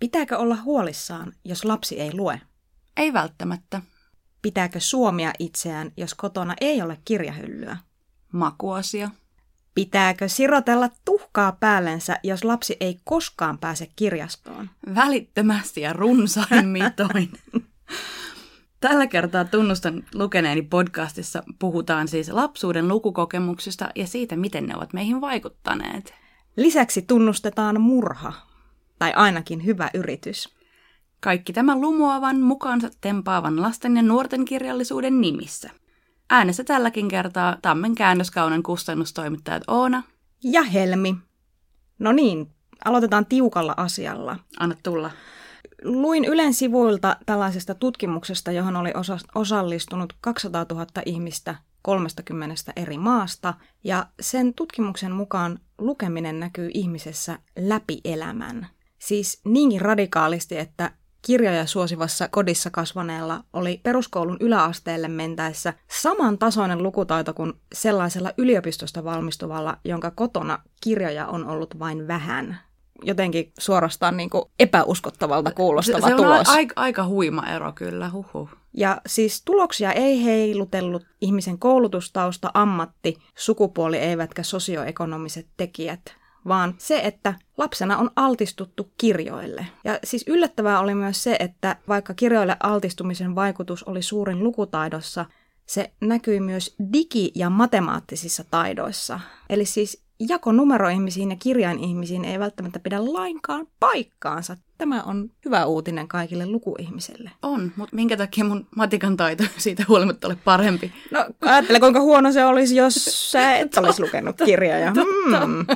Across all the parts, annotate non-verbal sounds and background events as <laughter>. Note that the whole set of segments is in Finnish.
Pitääkö olla huolissaan, jos lapsi ei lue? Ei välttämättä. Pitääkö suomia itseään, jos kotona ei ole kirjahyllyä? Makuasia. Pitääkö sirotella tuhkaa päällensä, jos lapsi ei koskaan pääse kirjastoon? Välittömästi ja runsain mitoin. <laughs> Tällä kertaa tunnustan lukeneeni podcastissa puhutaan siis lapsuuden lukukokemuksista ja siitä, miten ne ovat meihin vaikuttaneet. Lisäksi tunnustetaan murha, tai ainakin hyvä yritys. Kaikki tämän lumoavan, mukaansa tempaavan lasten ja nuorten kirjallisuuden nimissä. Äänessä tälläkin kertaa Tammen käännöskaunen kustannustoimittajat Oona Ja Helmi. No niin, aloitetaan tiukalla asialla. Anna tulla. Luin Ylen sivuilta tällaisesta tutkimuksesta, johon oli osa- osallistunut 200 000 ihmistä 30 eri maasta, ja sen tutkimuksen mukaan lukeminen näkyy ihmisessä läpi elämän. Siis niinkin radikaalisti, että kirjoja suosivassa kodissa kasvaneella oli peruskoulun yläasteelle mentäessä samantasoinen lukutaito kuin sellaisella yliopistosta valmistuvalla, jonka kotona kirjoja on ollut vain vähän. Jotenkin suorastaan niin kuin epäuskottavalta kuulostava se, se on tulos. aika, aika huima ero kyllä, huhu. Ja siis tuloksia ei heilutellut ihmisen koulutustausta, ammatti, sukupuoli eivätkä sosioekonomiset tekijät, vaan se, että lapsena on altistuttu kirjoille. Ja siis yllättävää oli myös se, että vaikka kirjoille altistumisen vaikutus oli suurin lukutaidossa, se näkyi myös digi- ja matemaattisissa taidoissa. Eli siis jako numeroihmisiin ja kirjainihmisiin ei välttämättä pidä lainkaan paikkaansa. Tämä on hyvä uutinen kaikille lukuihmisille. On, mutta minkä takia mun matikan taito <laughs> siitä huolimatta ole parempi? No ajattele, kuinka huono se olisi, jos sä et olisi lukenut kirjoja. Hmm.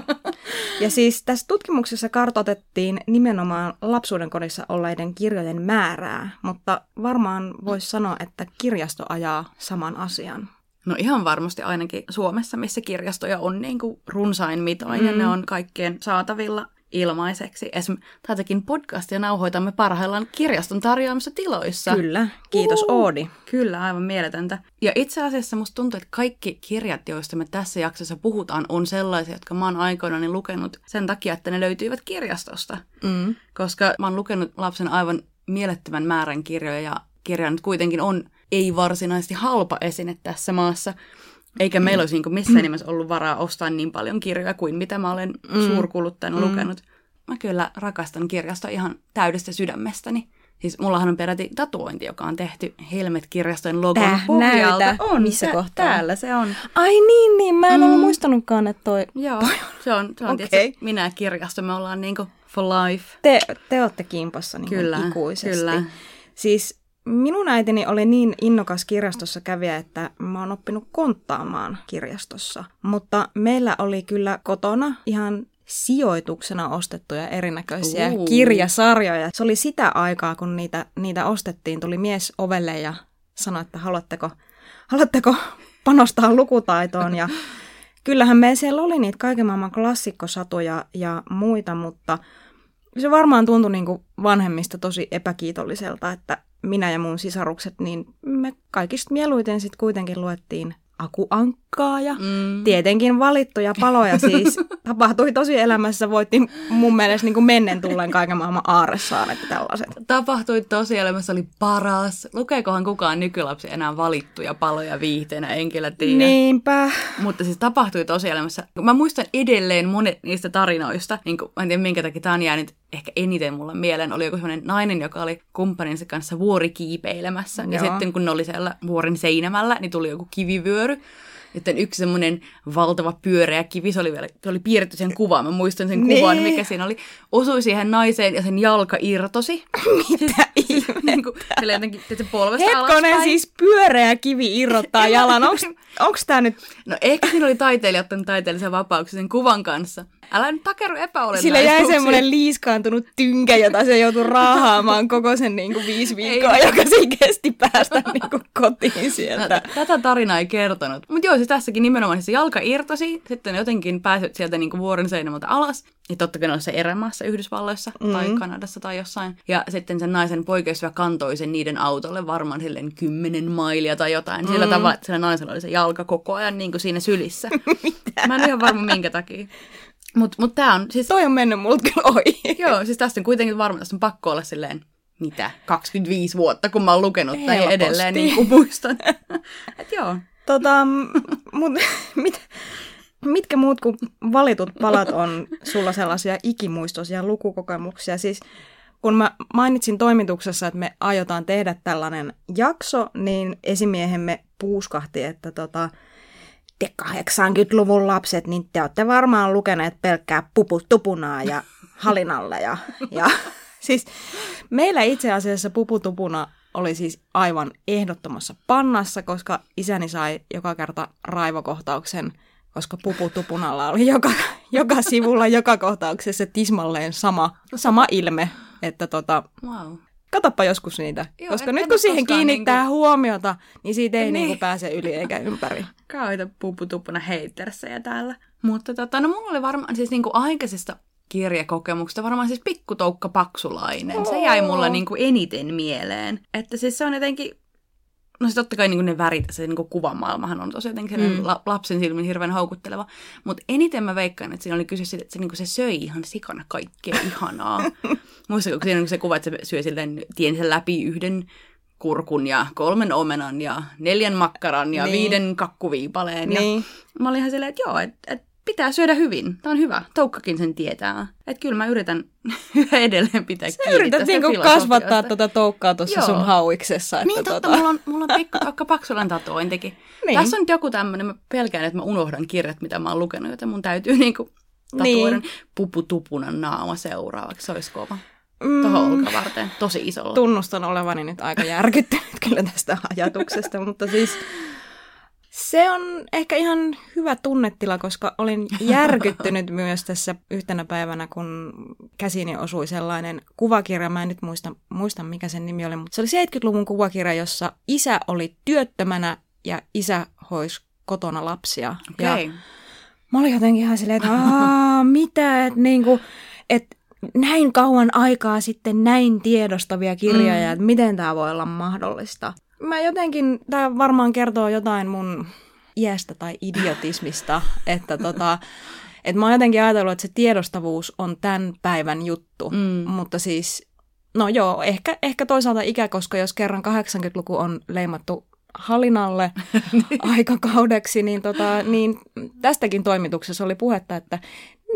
Ja siis tässä tutkimuksessa kartoitettiin nimenomaan lapsuuden kodissa olleiden kirjojen määrää, mutta varmaan voisi sanoa, että kirjasto ajaa saman asian. No ihan varmasti ainakin Suomessa, missä kirjastoja on niin kuin runsain mitoin mm. ja ne on kaikkien saatavilla ilmaiseksi. Esimerkiksi tätäkin podcastia nauhoitamme parhaillaan kirjaston tarjoamissa tiloissa. Kyllä, kiitos Uhu. Oodi. Kyllä, aivan mieletöntä. Ja itse asiassa musta tuntuu, että kaikki kirjat, joista me tässä jaksossa puhutaan, on sellaisia, jotka mä oon aikoinaan lukenut sen takia, että ne löytyivät kirjastosta. Mm. Koska mä oon lukenut lapsen aivan mielettömän määrän kirjoja ja kirja nyt kuitenkin on ei varsinaisesti halpa esine tässä maassa. Eikä meillä olisi niin missään nimessä ollut varaa ostaa niin paljon kirjoja kuin mitä mä olen mm. suurkuluttajana mm. lukenut. Mä kyllä rakastan kirjasta ihan täydestä sydämestäni. Siis mullahan on peräti tatuointi, joka on tehty Helmet-kirjastojen logon Tää, pohjalta. näytä. On, Missä tä- kohtaa? Täällä se on. Ai niin, niin. Mä en mm. ollut muistanutkaan, että toi... Joo, <laughs> se on, se on Okei. tietysti minä ja kirjasto, me ollaan niinku for life. Te, te olette kimpassa niin Kyllä, ikuisesti. kyllä. Siis minun äitini oli niin innokas kirjastossa kävijä, että mä oon oppinut konttaamaan kirjastossa. Mutta meillä oli kyllä kotona ihan sijoituksena ostettuja erinäköisiä Uu. kirjasarjoja. Se oli sitä aikaa, kun niitä, niitä ostettiin. Tuli mies ovelle ja sanoi, että haluatteko, haluatteko panostaa lukutaitoon. Ja kyllähän me siellä oli niitä kaiken maailman klassikkosatuja ja muita, mutta se varmaan tuntui niin kuin vanhemmista tosi epäkiitolliselta, että minä ja mun sisarukset, niin me kaikista mieluiten sitten kuitenkin luettiin akuankkaa ja Mm. tietenkin valittuja paloja siis <laughs> tapahtui tosi elämässä. Voitti mun mielestä niin kuin mennen tullen kaiken maailman aarresaaret ja tällaiset. Tapahtui tosielämässä oli paras. Lukeekohan kukaan nykylapsi enää valittuja paloja viihteenä, en kyllä tiedä. Niinpä. Mutta siis tapahtui tosielämässä. Mä muistan edelleen monet niistä tarinoista. Niin kuin, mä en tiedä minkä takia tämä on jäänyt ehkä eniten mulle mieleen. Oli joku sellainen nainen, joka oli kumppaninsa kanssa vuorikiipeilemässä. Ja Joo. sitten kun ne oli siellä vuoren seinämällä, niin tuli joku kivivyöry. Sitten yksi semmoinen valtava pyöreä kivi, se oli vielä se oli piirretty sen kuvaan. Mä muistan sen Niin. kuvan, mikä siinä oli. Osui siihen naiseen ja sen jalka irtosi. <laughs> Mitä <laughs> niin kuin, sille jotenkin, että se polvesta Hetkonen, alaspäin. siis pyöreä kivi irrottaa <laughs> jalan. Onko tämä nyt... No ehkä siinä oli taiteilija ottanut taiteellisen vapauksen sen kuvan kanssa. Älä nyt takeru epäolennaisuuksia. Sillä jäi semmoinen liiskaantunut tynkä, jota se joutui raahaamaan koko sen niin kuin viisi viikkoa, Ei. joka siinä kesti päästä niin kuin kotiin sieltä. Tätä, tätä tarinaa ei kertonut. Mutta joo, siis tässäkin nimenomaan se jalka irtosi, sitten jotenkin pääsivät sieltä niinku vuoren seinämältä alas. Ja totta kai se erämaassa Yhdysvalloissa mm. tai Kanadassa tai jossain. Ja sitten sen naisen poikaystävä kantoi sen niiden autolle varmaan silleen kymmenen mailia tai jotain. Sillä tavalla, että sillä naisella oli se jalka koko ajan niin kuin siinä sylissä. <laughs> Mä en ole ihan varma minkä takia. Mutta mut tää on siis... Toi on mennyt multa kyllä ohi. <laughs> Joo, siis tästä on kuitenkin varmaan, tästä on pakko olla silleen, mitä, 25 vuotta, kun mä oon lukenut tai edelleen niin kuin muistan. <laughs> Et joo. Tota, mut, <laughs> mit, mitkä muut kuin valitut palat on sulla sellaisia ikimuistoisia lukukokemuksia? Siis kun mä mainitsin toimituksessa, että me aiotaan tehdä tällainen jakso, niin esimiehemme puuskahti, että tota, te 80-luvun lapset, niin te olette varmaan lukeneet pelkkää puputupunaa ja halinalle. Ja, ja <laughs> siis meillä itse asiassa puputupuna oli siis aivan ehdottomassa pannassa, koska isäni sai joka kerta raivokohtauksen, koska puputupunalla oli joka, <laughs> joka sivulla, joka kohtauksessa tismalleen sama, sama ilme. Että tota, Wow. katoppa joskus niitä, Joo, koska nyt kun siihen kiinnittää niinku- huomiota, niin siitä ei Niin. niinku pääse yli eikä ympäri. Kauheita puputuppuna heittersejä täällä. Mutta tota, no mulla oli varmaan siis niinku aikaisesta kirjakokemuksesta varmaan siis pikkutoukka paksulainen. Se jäi mulla niinku eniten mieleen. Että siis se on jotenkin, no se totta kai niinku ne värit, se niinku kuvamaailmahan on tosi jotenkin Mm. la, lapsen silmin hirveän houkutteleva. Mutta eniten mä veikkaan, että siinä oli kyse siitä, että se, niinku se söi ihan sikana kaikkea ihanaa. <laughs> Muistatko, kun siinä on se kuva, että se syö silleen tiensä läpi yhden kurkun ja kolmen omenan ja neljän makkaran ja Niin. niin. viiden kakkuviipaleen. Ja Niin. mä olin ihan silleen, että joo, että et pitää syödä hyvin. Tämä on hyvä. Toukkakin sen tietää. Että kyllä mä yritän <laughs> edelleen pitää Sä kiinni yrität tästä niinku kasvattaa tuota toukkaa tuossa sun hauiksessa. Että Niin totta, tota... mulla on, mulla on pikku toukka paksulan tatuointikin. <laughs> Niin. Tässä on joku tämmöinen, mä pelkään, että mä unohdan kirjat, mitä mä oon lukenut, joten mun täytyy niinku tatuoida Niin. puputupunan naama seuraavaksi. Se olisi kova. Mm, Tuohon olkavarteen. Tosi isolla. tunnustan olevani nyt aika järkyttynyt kyllä tästä ajatuksesta, <laughs> mutta siis se on ehkä ihan hyvä tunnetila, koska olin <laughs> järkyttynyt myös tässä yhtenä päivänä, kun käsiini osui sellainen kuvakirja. Mä en nyt muista, muista mikä sen nimi oli, mutta se oli 70-luvun kuvakirja, jossa isä oli työttömänä ja isä hoisi kotona lapsia. Ja Okei. Mä olin jotenkin ihan silleen, että Aa, <laughs> mitä, että niinku, et näin kauan aikaa sitten näin tiedostavia kirjoja, mm. että miten tämä voi olla mahdollista. Mä jotenkin, tämä varmaan kertoo jotain mun iästä tai idiotismista, <laughs> että tota, et mä oon jotenkin ajatellut, että se tiedostavuus on tämän päivän juttu, Mm. mutta siis, no joo, ehkä, ehkä toisaalta ikä, koska jos kerran 80-luku on leimattu halinalle <laughs> aikakaudeksi, niin, tota, niin tästäkin toimituksessa oli puhetta, että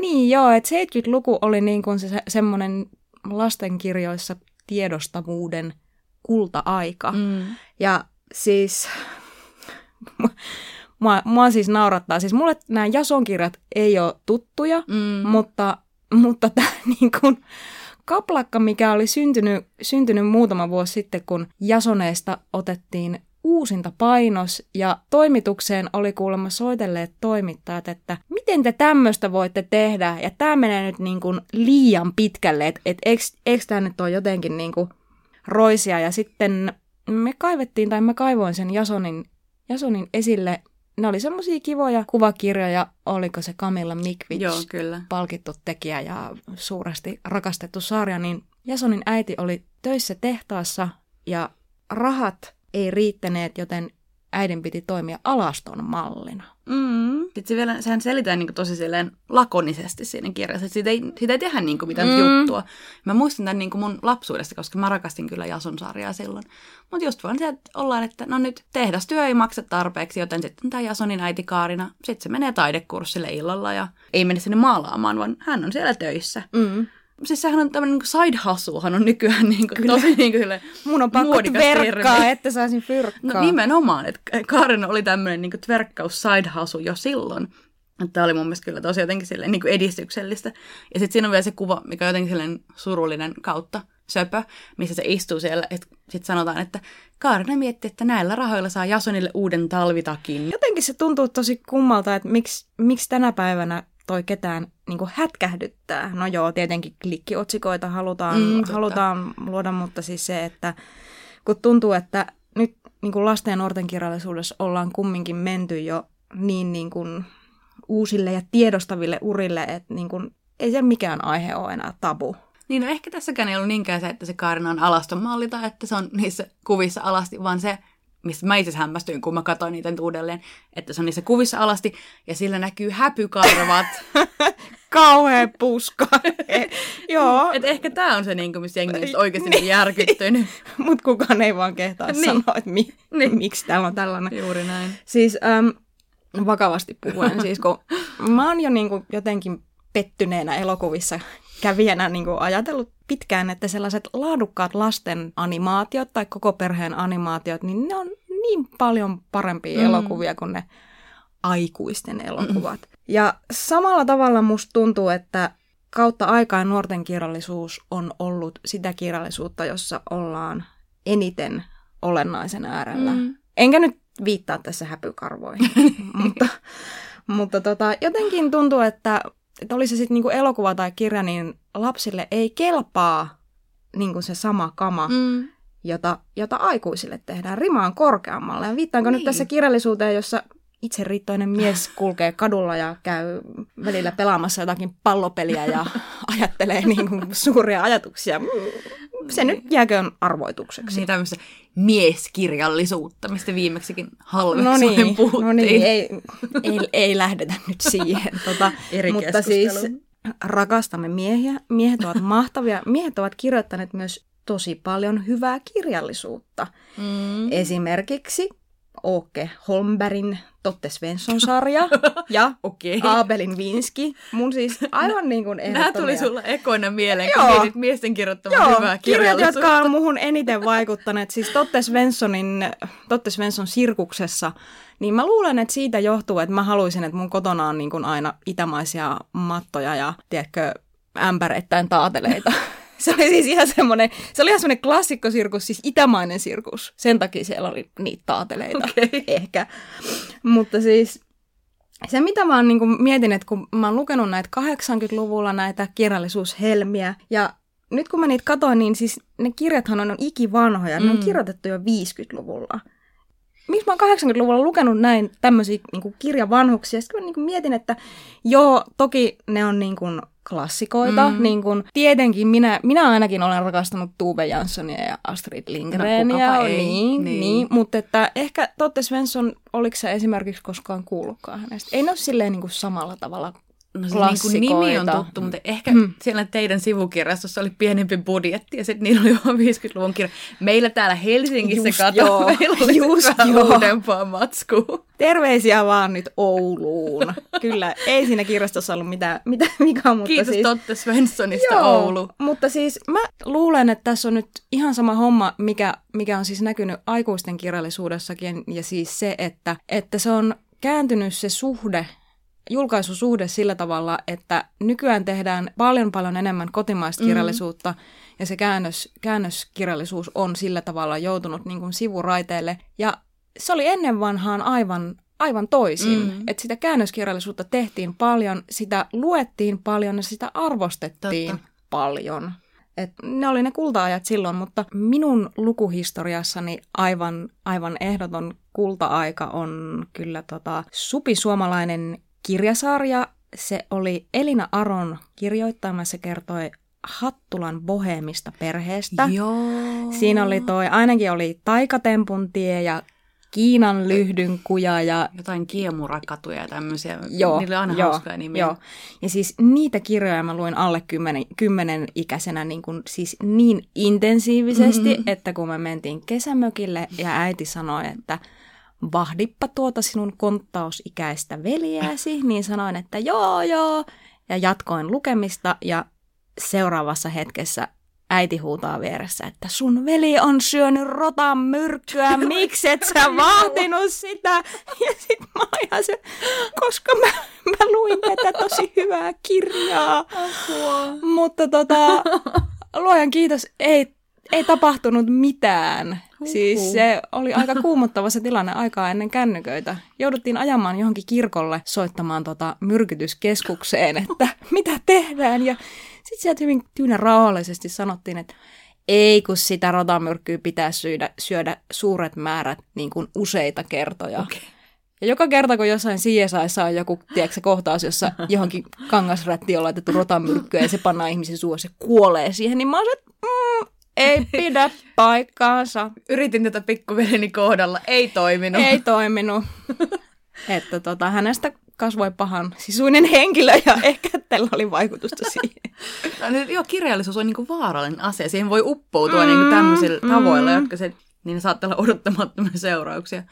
niin joo, että 70-luku oli niin kuin se, se semmoinen lastenkirjoissa tiedostavuuden kulta-aika. Mm. Ja siis, <laughs> mua, mua siis naurattaa. Siis mulle nämä Jason-kirjat ei ole tuttuja, Mm. mutta, mutta tämä <laughs> niin kuin kaplakka, mikä oli syntynyt, syntynyt muutama vuosi sitten, kun Jasoneesta otettiin uusinta painos ja toimitukseen oli kuulemma soitelleet toimittajat, että miten te tämmöistä voitte tehdä ja tämä menee nyt niin kuin liian pitkälle, että et, eikö tämä nyt ole jotenkin niin kuin roisia ja sitten me kaivettiin tai mä kaivoin sen Jasonin, Jasonin esille. Ne oli semmoisia kivoja kuvakirjoja, oliko se Camilla Mikvich Joo, kyllä. palkittu tekijä ja suuresti rakastettu sarja, niin Jasonin äiti oli töissä tehtaassa ja rahat ei riittäneet, joten äidin piti toimia alaston mallina. Mm. Sitten se vielä, sehän selitään niin tosi silleen lakonisesti siinä kirjassa, että siitä ei, siitä ei tehdä niin mitään Mm. mm. juttua. Mä muistan tämän niin mun lapsuudesta, koska mä rakastin kyllä Jason sarjaa silloin. Mutta just vaan se, että ollaan, että no nyt tehdastyö ei maksa tarpeeksi, joten sitten tämä Jasonin äiti Kaarina, sitten se menee taidekurssille illalla ja ei mene sinne maalaamaan, vaan hän on siellä töissä. Mm. Siis sehän on tämmöinen niin side hustlehan on nykyään <laughs> niin kuin, tosi niin kuin, silleen Mun on pakko muodikas verkkaa, termi. että saisin fyrkkaa. No nimenomaan, että Kaarina oli tämmöinen niin tverkkaus side hustle jo silloin. Tämä oli mun mielestä kyllä tosi jotenkin silleen, niin edistyksellistä. Ja sitten siinä on vielä se kuva, mikä on jotenkin silleen surullinen kautta söpö, missä se istuu siellä. Sitten sanotaan, että Kaarina mietti, että näillä rahoilla saa Jasonille uuden talvitakin. Jotenkin se tuntuu tosi kummalta, että miksi, miksi tänä päivänä toi ketään niin hätkähdyttää. No joo, tietenkin klikkiotsikoita halutaan, Mm, mm, totta. halutaan luoda, mutta siis se, että kun tuntuu, että nyt niin kuin lasten ja nuorten kirjallisuudessa ollaan kumminkin menty jo niin, niin kuin uusille ja tiedostaville urille, että niin kuin, ei se mikään aihe ole enää tabu. Niin no ehkä tässäkään ei ollut niinkään se, että se Kaarina on alaston malli tai että se on niissä kuvissa alasti, vaan se, mistä mä itse hämmästyin, kun mä katsoin niitä nyt uudelleen, että se on niissä kuvissa alasti ja sillä näkyy häpykarvat. <laughs> kauhea puska. <laughs> Joo. Et ehkä tämä on se, niin missä jengi on oikeasti niin. järkyttynyt. <laughs> Mutta kukaan ei vaan kehtaa Niin. niin. sanoa, että mi- Niin. niin. miksi täällä on tällainen. Juuri näin. Siis äm, vakavasti puhuen, siis kun mä oon jo niinku jotenkin pettyneenä elokuvissa kävijänä niinku ajatellut pitkään, että sellaiset laadukkaat lasten animaatiot tai koko perheen animaatiot, niin ne on niin paljon parempia Mm. elokuvia kuin ne aikuisten elokuvat. Mm. Ja samalla tavalla musta tuntuu, että kautta aikaa nuorten kirjallisuus on ollut sitä kirjallisuutta, jossa ollaan eniten olennaisen äärellä. Mm. Enkä nyt viittaa tässä häpykarvoihin, <laughs> mutta, mutta tota, jotenkin tuntuu, että, että oli se sitten niinku elokuva tai kirja, niin lapsille ei kelpaa niinku se sama kama, mm. Jota, jota aikuisille tehdään rimaan korkeammalle. Ja viittaanko niin. Niin. nyt tässä kirjallisuuteen, jossa itseriittoinen mies <laughs> kulkee kadulla ja käy välillä pelaamassa jotakin pallopeliä ja <laughs> ajattelee niin kuin suuria ajatuksia. Se nyt jääköön arvoitukseksi. Niin tämmöistä mieskirjallisuutta, mistä viimeksikin No halveksuen niin, puhuttiin. no niin ei, ei, ei lähdetä nyt siihen. Tota, Eri mutta siis rakastamme miehiä. Miehet ovat mahtavia. Miehet ovat kirjoittaneet myös tosi paljon hyvää kirjallisuutta. Mm. Esimerkiksi Åke Holmbergin Totte Svensson-sarja <laughs> ja Okei. Abelin Vinski. Mun siis aivan niin kuin Nämä tuli sulla ekoina mieleen, kun Joo. mietit miesten kirjoittamaa Joo, hyvää kirjat, jotka on muhun eniten vaikuttaneet. Siis Totte Svenssonin, Totte Svensson sirkuksessa, niin mä luulen, että siitä johtuu, että mä haluaisin, että mun kotona on niin kuin aina itämaisia mattoja ja, tiedätkö, ämpäreittäin taateleita. <laughs> Se oli siis ihan semmoinen, se oli ihan semmoinen klassikkosirkus, siis itämainen sirkus. Sen takia siellä oli niitä taateleita Okei. ehkä. Mutta siis se, mitä mä oon niin kuin mietin, että kun mä oon lukenut näitä 80-luvulla näitä kirjallisuushelmiä, ja nyt kun mä niitä katoin, niin siis ne kirjathan on ikivanhoja, mm. ne on Mm. kirjoitettu jo 50-luvulla. Miksi mä oon 80-luvulla lukenut näin tämmöisiä niin kirjavanhuksia? Sitten mä niin kuin mietin, että joo, toki ne on niin kuin klassikoita. Mm. Niin kuin, tietenkin minä, minä ainakin olen rakastanut Tuve Janssonia ja Astrid Lindgrenia. kukapa ei. niin, Niin. niin. mutta että ehkä Totte Svensson, oliko sä esimerkiksi koskaan kuullutkaan hänestä? Ei ne ole silleen niin kuin samalla tavalla No se niin kuin nimi on tuttu, mutta ehkä Mm. siellä teidän sivukirjastossa oli pienempi budjetti ja sitten niillä oli <laughs> vaan 50-luvun kirja. Meillä täällä Helsingissä Just kato, joo, <laughs> meillä oli just vähän joo. uudempaa matskua. Terveisiä vaan nyt Ouluun. <laughs> Kyllä, ei siinä kirjastossa ollut mitään, mitään mikä mutta Kiitos siis... Totte Svenssonista Oulu. mutta siis mä luulen, että tässä on nyt ihan sama homma, mikä, mikä on siis näkynyt aikuisten kirjallisuudessakin, ja siis se, että, että se on kääntynyt se suhde, julkaisusuhde sillä tavalla, että nykyään tehdään paljon paljon enemmän kotimaista kirjallisuutta, ja se käännös, käännöskirjallisuus on sillä tavalla joutunut niin kuin sivuraiteelle, ja se oli ennen vanhaan aivan, aivan toisin. Mm. Että sitä käännöskirjallisuutta tehtiin paljon, sitä luettiin paljon ja sitä arvostettiin Totta. paljon. Et ne oli ne kulta-ajat silloin, mutta minun lukuhistoriassani aivan, aivan ehdoton kulta-aika on kyllä tota supisuomalainen kirjasarja. Se oli Elina Aron kirjoittama, se kertoi Hattulan boheemista perheestä. Joo. Siinä oli toi, ainakin oli Taikatempun tie ja Kiinan lyhdynkuja ja Jotain kiemurakatuja ja tämmöisiä. Joo, Niillä on aina joo, hauskoja nimiä. Joo. Ja siis niitä kirjoja mä luin alle kymmenen, kymmenen ikäisenä niin, kuin, siis niin intensiivisesti, mm-hmm. että kun me mentiin kesämökille ja äiti sanoi, että vahdippa tuota sinun konttausikäistä veljääsi, niin sanoin, että joo joo, ja jatkoin lukemista ja seuraavassa hetkessä äiti huutaa vieressä, että sun veli on syönyt rotan myrkkyä, <laughs> miksi et sä vahtinut sitä? Ja sit mä ihan se, koska mä, mä luin tätä tosi hyvää kirjaa. Apua. Mutta tota, luojan kiitos, ei, ei tapahtunut mitään. Siis se oli aika kuumottava se tilanne aikaa ennen kännyköitä. Jouduttiin ajamaan johonkin kirkolle soittamaan tota myrkytyskeskukseen, että <laughs> mitä tehdään. Ja sitten sieltä hyvin tyynä rauhallisesti sanottiin, että ei kun sitä rotamyrkkyä pitää syödä, syödä suuret määrät niin kuin useita kertoja. Okei. Ja joka kerta, kun jossain CSIssä on joku tiedätkö, kohtaus, jossa johonkin kangasrättiin on laitettu rotamyrkkyä ja se pannaan ihmisen suossa se kuolee siihen, niin mä oon se, ei pidä paikkaansa. Yritin tätä pikkuveljeni kohdalla, ei toiminut. Ei toiminut. että tota, hänestä kasvoi pahan sisuinen henkilö ja <laughs> ehkä tällä oli vaikutusta siihen. No, joo, kirjallisuus on niinku vaarallinen asia. Siihen voi uppoutua mm, niinku tämmöisillä mm. tavoilla, jotka se, niin saattaa olla odottamattomia seurauksia.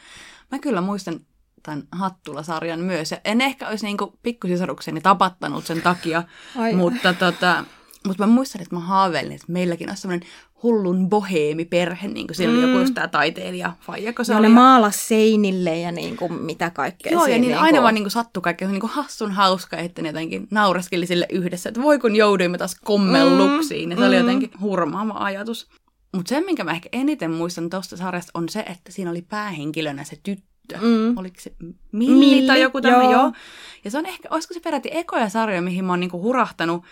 Mä kyllä muistan tämän Hattula-sarjan myös. Ja en ehkä olisi niinku pikkusisarukseni tapattanut sen takia, Ai. mutta tota, mutta mä muistan, että mä haaveilin, että meilläkin on semmoinen hullun boheemiperhe, niin kuin siellä mm. joku just tämä taiteilija Faija, kun se oli. ne maalas seinille ja niin kuin mitä kaikkea. Joo, ja niin niin aina kuin... vaan niin kuin sattui kaikkea niin kuin hassun hauska, että ne jotenkin nauraskeli sille yhdessä, että voi kun jouduimme taas kommelluksiin. Mm. Ja se mm. oli jotenkin hurmaava ajatus. Mutta se, minkä mä ehkä eniten muistan tuosta sarjasta, on se, että siinä oli päähenkilönä se tyttö. Mm. Oliko se Milli, Milli tai joku tämmöinen, joo. joo. Ja se on ehkä, olisiko se peräti ekoja sarjoja, mihin mä oon niinku hurahtanut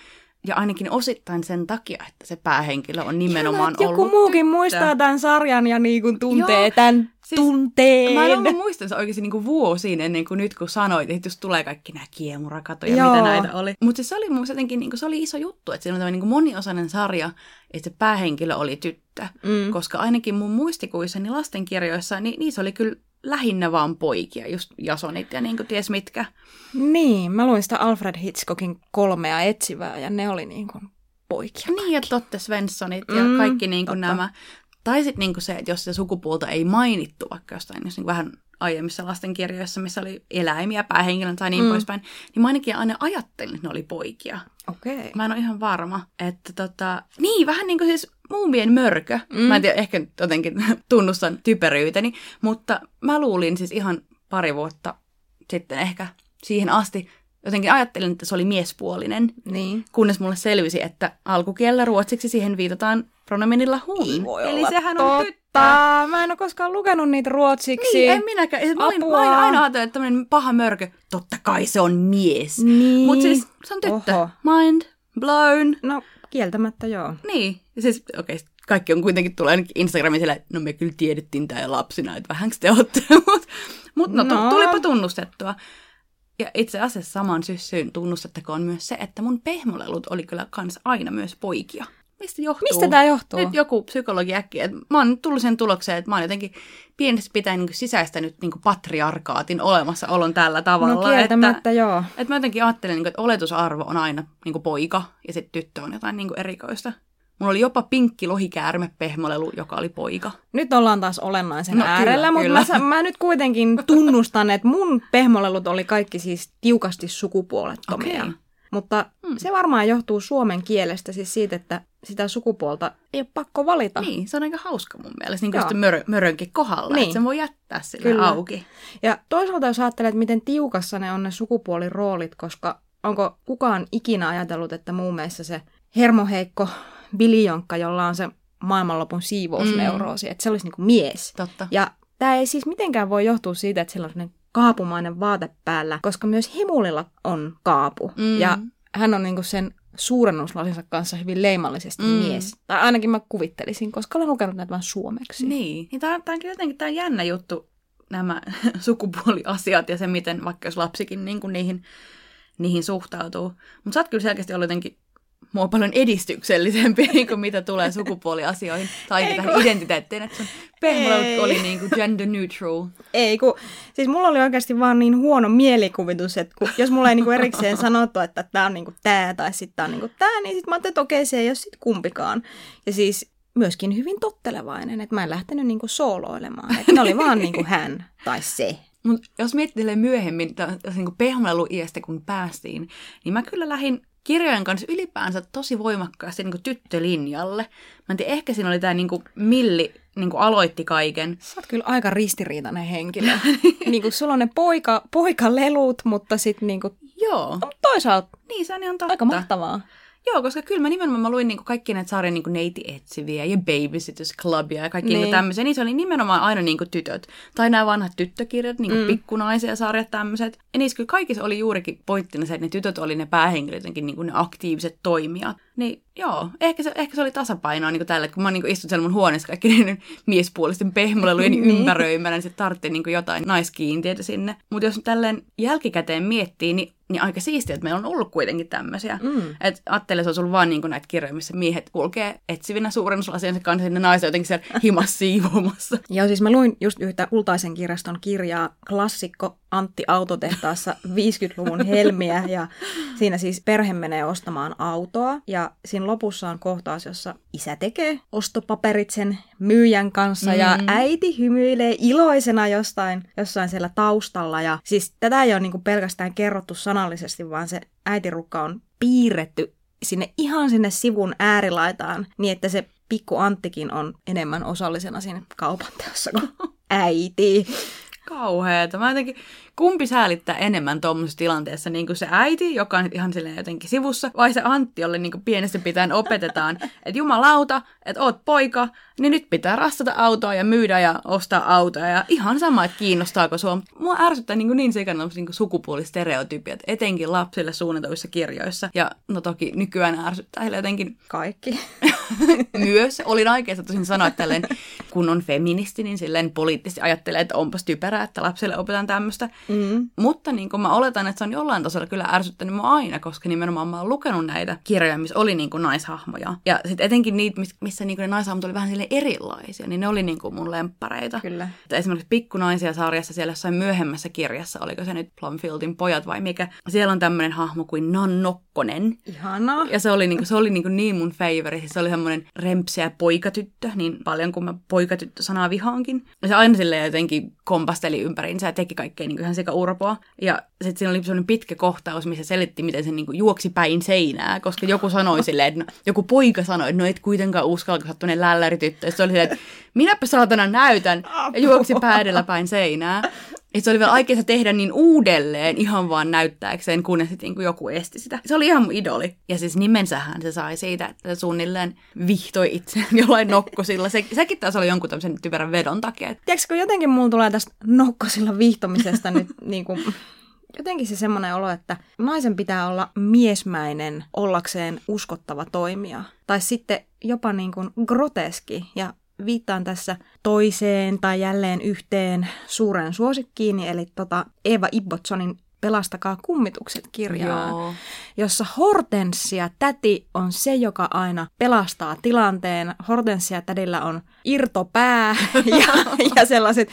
ja ainakin osittain sen takia, että se päähenkilö on nimenomaan Ihana, ollut Joku muukin tyttö. muistaa tämän sarjan ja niin kuin tuntee Joo, tämän siis tunteen. Mä en ollut muistan se oikeasti niin kuin vuosiin ennen kuin nyt, kun sanoit, että just tulee kaikki nämä kiemurakatot ja mitä näitä oli. Mutta siis se oli mun jotenkin, niin kuin, se oli iso juttu, että siinä on tämmöinen niin moniosainen sarja, että se päähenkilö oli tyttö. Mm. Koska ainakin mun muistikuissani lastenkirjoissa, niin niissä oli kyllä lähinnä vaan poikia, just Jasonit ja niin kuin ties mitkä. Niin, mä luin sitä Alfred Hitchcockin kolmea etsivää ja ne oli niin kuin poikia. Niin, ja Totte Svenssonit ja mm, kaikki niin kuin nämä. Tai sitten niin se, että jos se sukupuolta ei mainittu vaikka jostain, jos niin vähän aiemmissa lastenkirjoissa, missä oli eläimiä, päähenkilön tai niin mm. poispäin, niin mä ainakin aina ajattelin, että ne oli poikia. Okei. Okay. Mä en ole ihan varma, että tota... Niin, vähän niin kuin siis muumien mörkö. Mm. Mä en tiedä, ehkä jotenkin <laughs> tunnustan typeryyteni, mutta mä luulin siis ihan pari vuotta sitten ehkä siihen asti, jotenkin ajattelin, että se oli miespuolinen. Niin. Kunnes mulle selvisi, että alkukielellä ruotsiksi siihen viitataan pronomenilla hun. Eli sehän totta. on tyttö. Mä en ole koskaan lukenut niitä ruotsiksi. Niin, en minäkään. Mä, olin, mä olin aina ajatellut, että tämmöinen paha mörkö, totta kai se on mies. Niin. Mutta siis se on tyttö. Oho. Mind blown. No, kieltämättä joo. Niin. Ja siis, okei, okay, kaikki on kuitenkin tulee ainakin Instagramin siellä, no me kyllä tiedettiin tämä lapsina, että vähänkö te olette, <laughs> mutta mut no, no. tulipa tunnustettua. Ja itse asiassa saman syssyyn tunnustettakoon myös se, että mun pehmolelut oli kyllä kans aina myös poikia. Mistä johtuu? Mistä tämä johtuu? Nyt joku psykologi äkki. Että mä oon tullut sen tulokseen, että mä oon jotenkin pienesti pitäen niin sisäistänyt niin patriarkaatin olemassaolon tällä tavalla. No kieltämättä että, joo. Että mä jotenkin ajattelen, niin että oletusarvo on aina niin poika ja sitten tyttö on jotain niin erikoista. Mulla oli jopa pinkki lohikäärme pehmolelu, joka oli poika. Nyt ollaan taas olennaisen no, äärellä, kyllä, mutta Mä, mä nyt kuitenkin <laughs> tunnustan, että mun pehmolelut oli kaikki siis tiukasti sukupuolettomia. Okay. Mutta hmm. se varmaan johtuu suomen kielestä, siis siitä, että sitä sukupuolta ei ole pakko valita. Niin, se on aika hauska mun mielestä, niin kuin mörö, mörönkin kohdalla, niin. että sen voi jättää sille Kyllä. auki. Ja toisaalta jos ajattelet, miten tiukassa ne on ne sukupuoliroolit, koska onko kukaan ikinä ajatellut, että muun mielestä se hermoheikko biljonkka, jolla on se maailmanlopun siivousneuroosi, mm. että se olisi niin kuin mies. Totta. Ja tämä ei siis mitenkään voi johtua siitä, että sillä on kaapumainen vaate päällä, koska myös Himulilla on kaapu. Mm. Ja hän on niinku sen suurennuslasinsa kanssa hyvin leimallisesti mm. mies. Tai ainakin mä kuvittelisin, koska olen lukenut näitä vain suomeksi. Niin, niin tämä, tämä on jotenkin tämä jännä juttu, nämä <laughs> sukupuoliasiat ja se, miten vaikka jos lapsikin niin kuin niihin, niihin suhtautuu. Mutta sä oot kyllä selkeästi ollut jotenkin mua paljon edistyksellisempi, <laughs> niin kuin mitä tulee sukupuoliasioihin tai Ei, tähän kun... identiteettiin, että sun pehmolelut oli niin kuin gender neutral. Ei, kun, siis mulla oli oikeasti vaan niin huono mielikuvitus, että kun, jos mulla ei niin kuin erikseen sanottu, että tämä on niin kuin tämä tai sitten tämä on niin kuin tämä, niin sitten mä ajattelin, että okei, se ei ole sitten kumpikaan. Ja siis myöskin hyvin tottelevainen, että mä en lähtenyt niin kuin sooloilemaan, että ne oli vaan niin kuin hän tai se. Mut jos miettii myöhemmin, niin pehmoleluiästä kun päästiin, niin mä kyllä lähdin kirjojen kanssa ylipäänsä tosi voimakkaasti niin kuin tyttölinjalle. Mä en tiedä, ehkä siinä oli tämä niin kuin Milli niin kuin aloitti kaiken. Sä oot kyllä aika ristiriitainen henkilö. <laughs> niin kuin sulla on ne poika, poikalelut, mutta sitten niin kuin... Joo. Toisaalta niin, se on ihan totta. aika mahtavaa. Joo, koska kyllä mä nimenomaan mä luin niinku kaikki näitä sarjan niinku neiti etsiviä ja Babysitters Clubia ja kaikki niin. niinku tämmöisiä. Niissä oli nimenomaan aina niinku tytöt. Tai nämä vanhat tyttökirjat, niinku mm. pikkunaisia sarjat tämmöiset. Ja niissä kyllä kaikissa oli juurikin pointtina se, että ne tytöt oli ne päähenkilöt, jotenkin niinku ne aktiiviset toimijat. Niin joo, ehkä se, ehkä se oli tasapainoa niin tällä, kun mä niin istun siellä mun huoneessa kaikki <laughs> niiden miespuolisten pehmolelujen <laughs> niin. ympäröimänä, niin se tartti niin jotain naiskiintiötä sinne. Mutta jos tälleen jälkikäteen miettii, niin niin aika siistiä, että meillä on ollut kuitenkin tämmöisiä. Mm. Että ajattele, se olisi ollut vaan niin näitä kirjoja, missä miehet kulkee etsivinä suurennuslasiensa kanssa, ja naiset jotenkin siellä <laughs> himas siivoamassa. Joo, siis mä luin just yhtä Kultaisen kirjaston kirjaa, klassikko Antti autotehtaassa 50-luvun helmiä ja siinä siis perhe menee ostamaan autoa ja siinä lopussa on kohtaus, jossa isä tekee ostopaperit sen myyjän kanssa mm. ja äiti hymyilee iloisena jostain, jossain siellä taustalla ja siis tätä ei ole niinku pelkästään kerrottu sanallisesti, vaan se äitirukka on piirretty sinne ihan sinne sivun äärilaitaan niin, että se pikku Anttikin on enemmän osallisena siinä kaupan teossa kuin <laughs> äiti. Kauheeta. Mä jotenkin, kumpi säälittää enemmän tuommoisessa tilanteessa, niin kuin se äiti, joka on ihan silleen jotenkin sivussa, vai se Antti, jolle niin kuin pienestä pitäen opetetaan, <laughs> että jumalauta, että oot poika, niin nyt pitää rastata autoa ja myydä ja ostaa autoa. Ja ihan sama, että kiinnostaako sua. Mua ärsyttää niin, niin sekana niin sukupuolistereotypiat, etenkin lapsille suunnatuissa kirjoissa. Ja no toki nykyään ärsyttää heille jotenkin... Kaikki. <laughs> myös. Olin aikeissa tosin sanoa, että tälleen, kun on feministi, niin silleen poliittisesti ajattelee, että onpas typerää, että lapsille opetan tämmöistä. Mm. Mutta niin kuin mä oletan, että se on jollain tasolla kyllä ärsyttänyt mua aina, koska nimenomaan mä oon lukenut näitä kirjoja, missä oli niin kuin naishahmoja. Ja sitten etenkin niitä, missä niin kuin ne naishahmot oli vähän sille erilaisia, niin ne oli niin kuin mun lemppareita. Kyllä. Että esimerkiksi Pikkunaisia sarjassa siellä jossain myöhemmässä kirjassa, oliko se nyt Plumfieldin pojat vai mikä, siellä on tämmöinen hahmo kuin Nan Nokkonen. Ihanaa. Ja se oli, niin, kuin, se oli niin, kuin niin mun favorite. Se oli semmoinen rempseä poikatyttö, niin paljon kuin mä poikatyttö-sanaa vihaankin. Ja se aina silleen jotenkin kompasteli ympäriinsä ja teki kaikkea niin kuin ihan sekä urpoa. Ja sitten siinä oli semmoinen pitkä kohtaus, missä selitti, miten se niin kuin juoksi päin seinää, koska joku sanoi <laughs> silleen, että no, joku poika sanoi, että no et kuitenkaan uskalla, kun sä lällärityttö. Ja se oli silleen, että minäpä saatana näytän, ja juoksi päädellä päin seinää. Ja se oli vielä aikeissa tehdä niin uudelleen ihan vaan näyttääkseen, kunnes sitten niin joku esti sitä. Se oli ihan mun idoli. Ja siis nimensähän se sai siitä, että se suunnilleen vihtoi itseään <laughs> jollain nokkosilla. Se, sekin taas oli jonkun tämmöisen typerän vedon takia. Tiedätkö, kun jotenkin mulla tulee tästä nokkosilla vihtomisesta nyt <laughs> niin kuin jotenkin se semmoinen olo, että naisen pitää olla miesmäinen ollakseen uskottava toimija. Tai sitten jopa niin kuin groteski ja viittaan tässä toiseen tai jälleen yhteen suureen suosikkiin, eli tota Eva Ibbotsonin Pelastakaa kummitukset kirjaa, Joo. jossa Hortensia täti on se, joka aina pelastaa tilanteen. Hortensia tädillä on irtopää <laughs> ja, ja sellaiset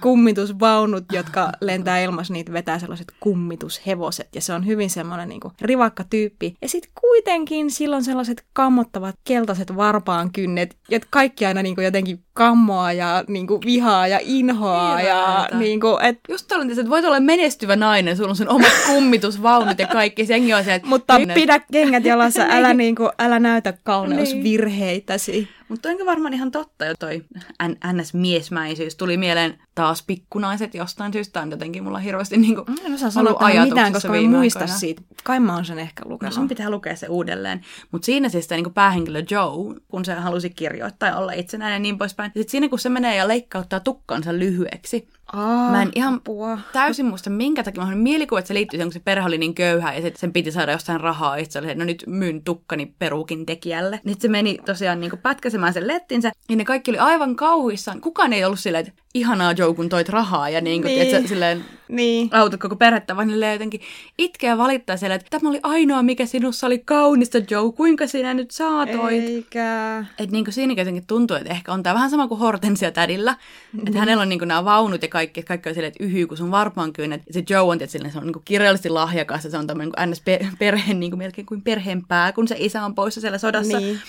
kummitusvaunut, jotka lentää ilmassa, niitä vetää sellaiset kummitushevoset. Ja se on hyvin semmoinen niin rivakka tyyppi. Ja sitten kuitenkin silloin sellaiset kammottavat keltaiset varpaan kynnet, jotka kaikki aina niin kuin jotenkin kammoa ja niin kuin vihaa ja inhoaa. Ja, niin kuin, et... Just tällainen, että voit olla menestyvä nainen, sulla on sun omat <laughs> kummitusvaunut ja kaikki. Senkin on se, että... Mutta pidä kengät jalassa, älä, <laughs> niin kuin, älä näytä kauneusvirheitäsi. Mutta onko varmaan ihan totta jo toi NS-miesmäisyys. Tuli mieleen taas pikkunaiset jostain syystä. On jotenkin mulla hirveästi niin kuin, en osaa sanoa mitään, koska mä muista aikoina. siitä. Kai mä oon sen ehkä lukenut. No, sun pitää lukea se uudelleen. Mutta siinä siis niin päähenkilö Joe, kun se halusi kirjoittaa ja olla itsenäinen ja niin poispäin. Sitten siinä kun se menee ja leikkauttaa tukkansa lyhyeksi, Aa, mä en ihan pua. täysin muista, minkä takia. Mä olen mielikuva, että se liittyy siihen, kun se perhe oli niin köyhä ja sen piti saada jostain rahaa. Ja se oli, no nyt myyn tukkani perukin tekijälle. Niin se meni tosiaan niin pätkäsemään sen lettinsä. Ja ne kaikki oli aivan kauhuissaan. Kukaan ei ollut silleen, että ihanaa Joe, kun toit rahaa ja niin kuin, niin. Tiedät, silleen niin. autot koko perhettä, vaan ne jotenkin itkeä valittaa siellä, että tämä oli ainoa, mikä sinussa oli kaunista Joe, kuinka sinä nyt saatoit. Eikä. Että niin kuin siinä jotenkin tuntuu, että ehkä on tämä vähän sama kuin Hortensia tädillä, mm-hmm. että hänellä on niin kuin nämä vaunut ja kaikki, että kaikki on silleen, että yhyy, kun sun varpaan kyynet. Ja se Joe on, että silleen, se on niin kuin kirjallisesti lahjakas ja se on tämmöinen niin NS-perheen, niin kuin melkein kuin perheen pää, kun se isä on poissa siellä sodassa. Niin.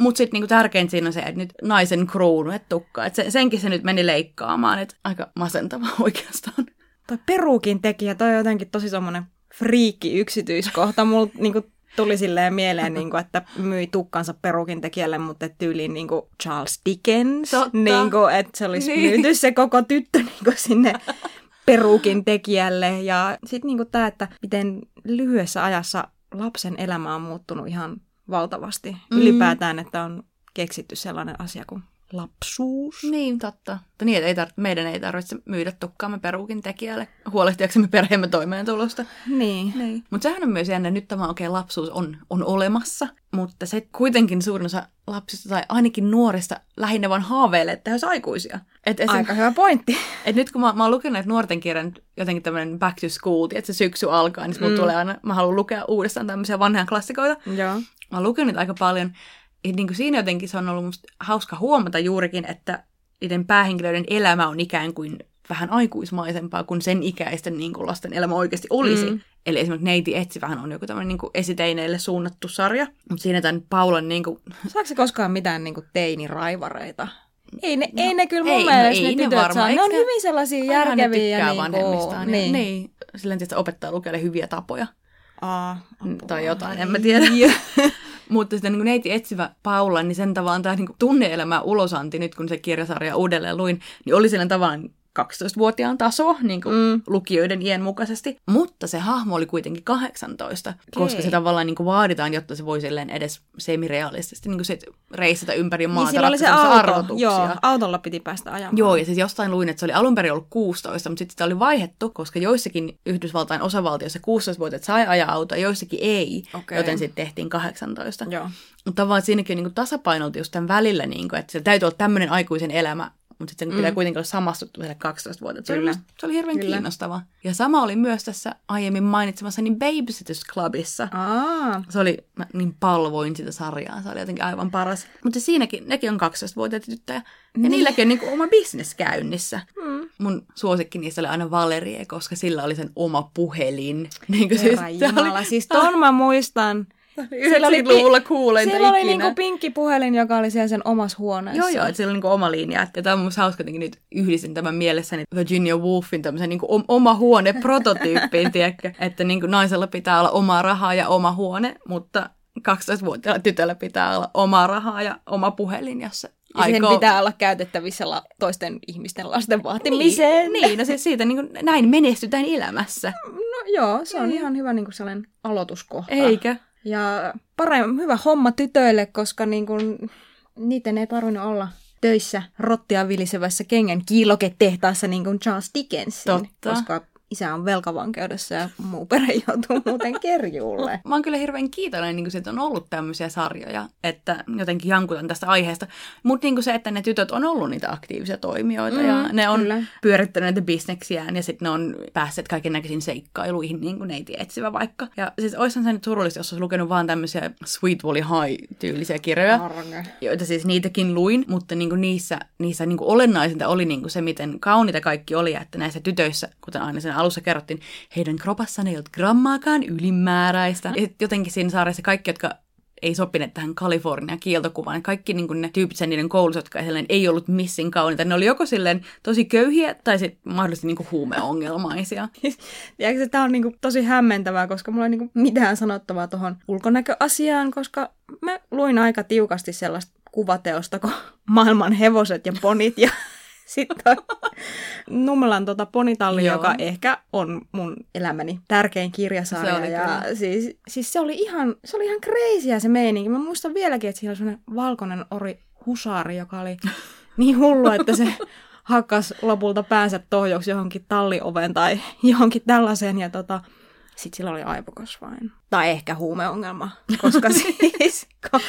Mutta sitten niinku tärkeintä siinä on se, että nyt naisen kruunu, että tukka. Että se, senkin se nyt meni leikkaamaan. Että aika masentava <laughs> oikeastaan. Toi perukin tekijä, toi on jotenkin tosi semmoinen friikki yksityiskohta. Mulla <laughs> niinku tuli silleen mieleen, niin kuin, että myi tukkansa perukin tekijälle, mutta tyyliin niin kuin Charles Dickens. Niin kuin, että se olisi niin. myyty se koko tyttö niin kuin sinne perukin tekijälle. Ja sitten niin tämä, että miten lyhyessä ajassa lapsen elämä on muuttunut ihan valtavasti. Mm. Ylipäätään, että on keksitty sellainen asia kuin lapsuus. Niin, totta. Mutta niin, että ei tar- meidän ei tarvitse myydä tukkaamme peruukin tekijälle huolehtiaksemme perheemme toimeentulosta. Niin. niin. Mutta sehän on myös jännä, nyt tämä okei, okay, lapsuus on, on olemassa, mutta se kuitenkin suurin osa lapsista tai ainakin nuorista lähinnä vaan haaveilee, että he olisivat aikuisia. Et esim... Aika hyvä pointti. <laughs> Et nyt kun mä, mä oon lukenut näitä nuorten kirjan, jotenkin tämmöinen back to school, että se syksy alkaa, niin mm. tulee aina, mä haluan lukea uudestaan tämmöisiä vanhoja klassikoita. Joo. Mä oon lukenut aika paljon ja niin kuin siinä jotenkin se on ollut musta hauska huomata juurikin, että niiden päähenkilöiden elämä on ikään kuin vähän aikuismaisempaa kuin sen ikäisten niin kuin lasten elämä oikeasti olisi. Mm. Eli esimerkiksi Neiti Etsivähän on joku tämmöinen niin esiteineille suunnattu sarja, mutta siinä tämän Paulan niin kuin... Saako se koskaan mitään niin kuin teiniraivareita? Ei ne, no, ei ne kyllä mun ei, no mielestä no, ei ne, ne saa. Ne on hyvin sellaisia järkeviä. Ja niinku, vanhemmistaan. Niin. niin. Silleen tietysti opettaa lukea hyviä tapoja. Aa, tai jotain, en mä tiedä. <laughs> Mutta sitten niin neiti etsivä Paula, niin sen tavallaan tämä niin tunne-elämä ulosanti, nyt kun se kirjasarja uudelleen luin, niin oli sillä tavallaan 12-vuotiaan taso niin kuin mm. lukijoiden iän mukaisesti. Mutta se hahmo oli kuitenkin 18, okay. koska se tavallaan niin kuin vaaditaan, jotta se voi silleen edes semirealistisesti niin kuin sit reissata ympäri niin maata. Niin oli se auto. Joo, autolla piti päästä ajamaan. Joo, ja siis jostain luin, että se oli alun perin ollut 16, mutta sitten sitä oli vaihettu, koska joissakin Yhdysvaltain osavaltioissa 16-vuotiaat sai ajaa autoa, joissakin ei, okay. joten sitten tehtiin 18. Joo. Mutta tavallaan siinäkin on niin tasapainolta just tämän välillä, niin kuin, että se täytyy olla tämmöinen aikuisen elämä, mutta sitten sen pitää mm. kuitenkin olla samastuttu vielä 12 vuotta. Se, Oli, se oli hirveän Kyllä. kiinnostava. Ja sama oli myös tässä aiemmin mainitsemassani Babysitters Clubissa. Aa. Se oli, mä niin palvoin sitä sarjaa, se oli jotenkin aivan paras. Mutta siinäkin, nekin on 12-vuotiaita tyttöjä. Ja niin. niilläkin on niin oma bisnes käynnissä. Mm. Mun suosikki niistä oli aina Valerie, koska sillä oli sen oma puhelin. <laughs> Niin kuin siis, oli, siis ton mä muistan. Siellä oli, luvulla kuuleinta Siellä oli niinku pinkki puhelin, joka oli siellä sen omassa huoneessa. Joo, joo, että siellä oli niinku oma linja. Ja tämä on mun hauska että nyt yhdistin tämän mielessäni Virginia Woolfin tämmöisen niinku oma huone <laughs> prototyyppiin, tiedätkö? Että niinku naisella pitää olla oma raha ja oma huone, mutta 12-vuotiaalla tytöllä pitää olla oma raha ja oma puhelin, jossa ja sen pitää olla käytettävissä la- toisten ihmisten lasten vaatimiseen. Niin, niin no siis siitä niin kuin, näin menestytään elämässä. No joo, se on niin. ihan hyvä niin kuin sellainen aloituskohta. Eikä? Ja paremmin, hyvä homma tytöille, koska niin kun, niiden ei tarvinnut olla töissä rottia vilisevässä kengän kiiloketehtaassa niin kuin Charles Dickensin. Totta. Koska isä on velkavankeudessa ja muu perhe joutuu muuten kerjuulle. Mä oon kyllä hirveän kiitollinen, niin että on ollut tämmöisiä sarjoja, että jotenkin jankutan tästä aiheesta. Mutta niin se, että ne tytöt on ollut niitä aktiivisia toimijoita mm, ja ne on kyllä. pyörittänyt näitä bisneksiään ja sitten ne on päässeet kaiken näköisiin seikkailuihin, niin kuin neiti etsivä vaikka. Ja siis oishan se nyt surullista, jos olisi lukenut vaan tämmöisiä Sweet Valley High-tyylisiä kirjoja, Arne. joita siis niitäkin luin, mutta niin kuin niissä, niissä niin kuin olennaisinta oli niin kuin se, miten kauniita kaikki oli, että näissä tytöissä, kuten aina sen alussa kerrottiin, heidän kropassaan ei ollut grammaakaan ylimääräistä. Ja jotenkin siinä saaressa kaikki, jotka ei sopineet tähän Kalifornian kieltokuvaan. Kaikki niin ne tyypit sen niiden koulussa, jotka ei ollut missin kauniita, ne oli joko silleen tosi köyhiä tai sitten mahdollisesti niin huumeongelmaisia. <laughs> Tiedätkö, tämä on niin kuin tosi hämmentävää, koska mulla ei niin mitään sanottavaa tuohon ulkonäköasiaan, koska mä luin aika tiukasti sellaista kuvateosta kuin <laughs> maailman hevoset ja ponit ja sitten Nummelan tota Ponitalli, Joo. joka ehkä on mun elämäni tärkein kirjasarja. Se oli ja siis, siis, se oli ihan, se oli ihan crazyä se meininki. Mä muistan vieläkin, että siellä oli sellainen valkoinen ori husaari, joka oli <laughs> niin hullu, että se hakkas lopulta päänsä tohjoksi johonkin tallioven tai johonkin tällaiseen. Ja tota, sitten sillä oli aivokosvain. Tai ehkä huumeongelma, koska <laughs> siis, kun,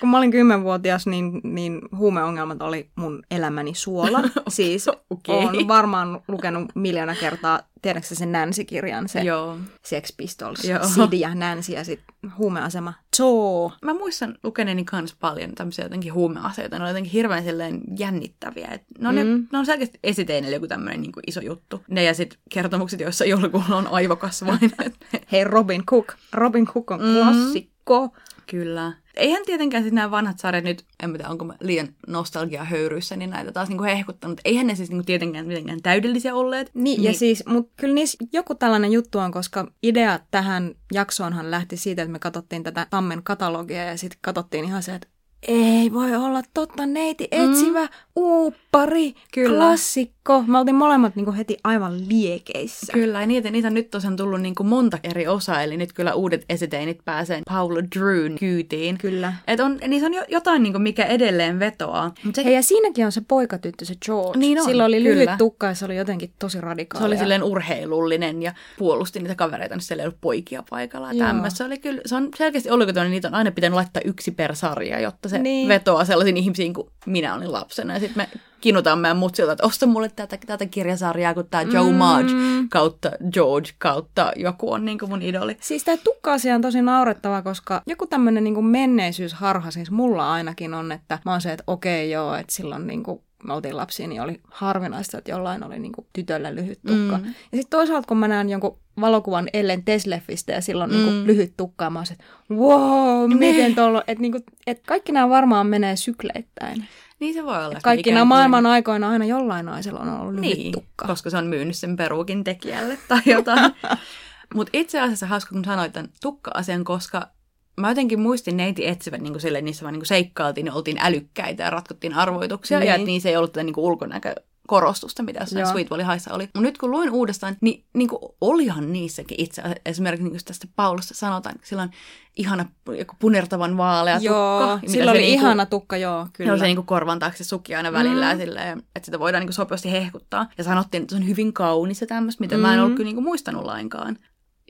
kun mä olin kymmenvuotias, niin, niin huumeongelmat oli mun elämäni suola. <laughs> Siis okay. olen varmaan lukenut miljoona kertaa tiedätkö sen Nancy-kirjan, se Joo. Sex Pistols, Joo. Sid ja Nancy ja sitten huumeasema Zoo. Mä muistan lukeneeni kans paljon tämmöisiä jotenkin huumeaseita. Ne on jotenkin hirveän silleen jännittäviä. Et ne, on mm. ne, ne on selkeästi esiteinelle joku tämmöinen niin iso juttu. Ne ja sitten kertomukset, joissa jollakulla on aivokasvain. <laughs> Hei Robin Cook. Robin Cook on mm. klassikko. Kyllä. Eihän tietenkään sitten nämä vanhat sarjat nyt, en tiedä onko liian nostalgia höyryissä, niin näitä taas niinku hehkuttanut. Eihän ne siis niinku tietenkään mitenkään täydellisiä olleet. Niin, niin. ja siis, mutta kyllä niissä joku tällainen juttu on, koska idea tähän jaksoonhan lähti siitä, että me katsottiin tätä Tammen katalogia ja sitten katsottiin ihan se, että ei voi olla totta, neiti etsivä, mm. uuppari, Kyllä. klassikko. Me oltiin molemmat niinku heti aivan liekeissä. Kyllä, ja niitä, niitä nyt tosiaan tullut niinku monta eri osaa, eli nyt kyllä uudet esiteinit pääsee Paula Drewn kyytiin. Kyllä. Et on, niissä on jotain, niinku, mikä edelleen vetoaa. se... Hei, ja siinäkin on se poikatyttö, se George. Niin on, Sillä oli kyllä. lyhyt tukka ja se oli jotenkin tosi radikaali. Se oli silleen urheilullinen ja puolusti niitä kavereita, niin siellä ei ollut poikia paikalla. Se oli kyllä, se on selkeästi ollut, että niitä on aina pitänyt laittaa yksi per sarja, jotta se niin. vetoaa sellaisiin ihmisiin kuin minä olin lapsena. Ja sitten me kinutaan meidän mutsilta, että osta mulle tätä, tätä kirjasarjaa, kun tämä Joe mm. Marge kautta George kautta joku on niin kuin mun idoli. Siis tämä tukka-asia on tosi naurettava, koska joku tämmöinen niin menneisyysharha, siis mulla ainakin on, että mä oon se, että okei joo, että silloin niin kuin me oltiin lapsia, niin oli harvinaista, että jollain oli niin kuin tytöllä lyhyt tukka. Mm. Ja sitten toisaalta, kun mä näen jonkun valokuvan Ellen Tesleffistä ja silloin mm. niin kuin lyhyt tukka, mä että wow, miten tuolla, että, niin kuin, että kaikki nämä varmaan menee sykleittäin. Niin se voi olla. Kaikki nämä maailman aikoina aina jollain naisella on ollut lyhyt niin, tukka. koska se on myynyt sen peruukin tekijälle tai jotain. <laughs> Mutta itse asiassa hauska, kun sanoit tämän tukka-asian, koska mä jotenkin muistin neiti etsivän niin sille, niissä vaan niin seikkailtiin ja oltiin älykkäitä ja ratkottiin arvoituksia. Niin. Ja niin se ei ollut tätä niin ulkonäkö korostusta, mitä jossain Sweet Valley Highssa oli. Mutta nyt kun luin uudestaan, niin, niin kuin olihan niissäkin itse esimerkiksi niin tästä Paulusta sanotaan, että sillä on ihana joku punertavan vaalea joo, tukka. Sillä oli niin kuin, ihana tukka, joo, kyllä. Se niin korvan taakse suki aina välillä, mm. silleen, että sitä voidaan niin sopivasti hehkuttaa. Ja sanottiin, että se on hyvin kaunis ja tämmöistä, mitä mm. mä en ollut kyllä niin kuin muistanut lainkaan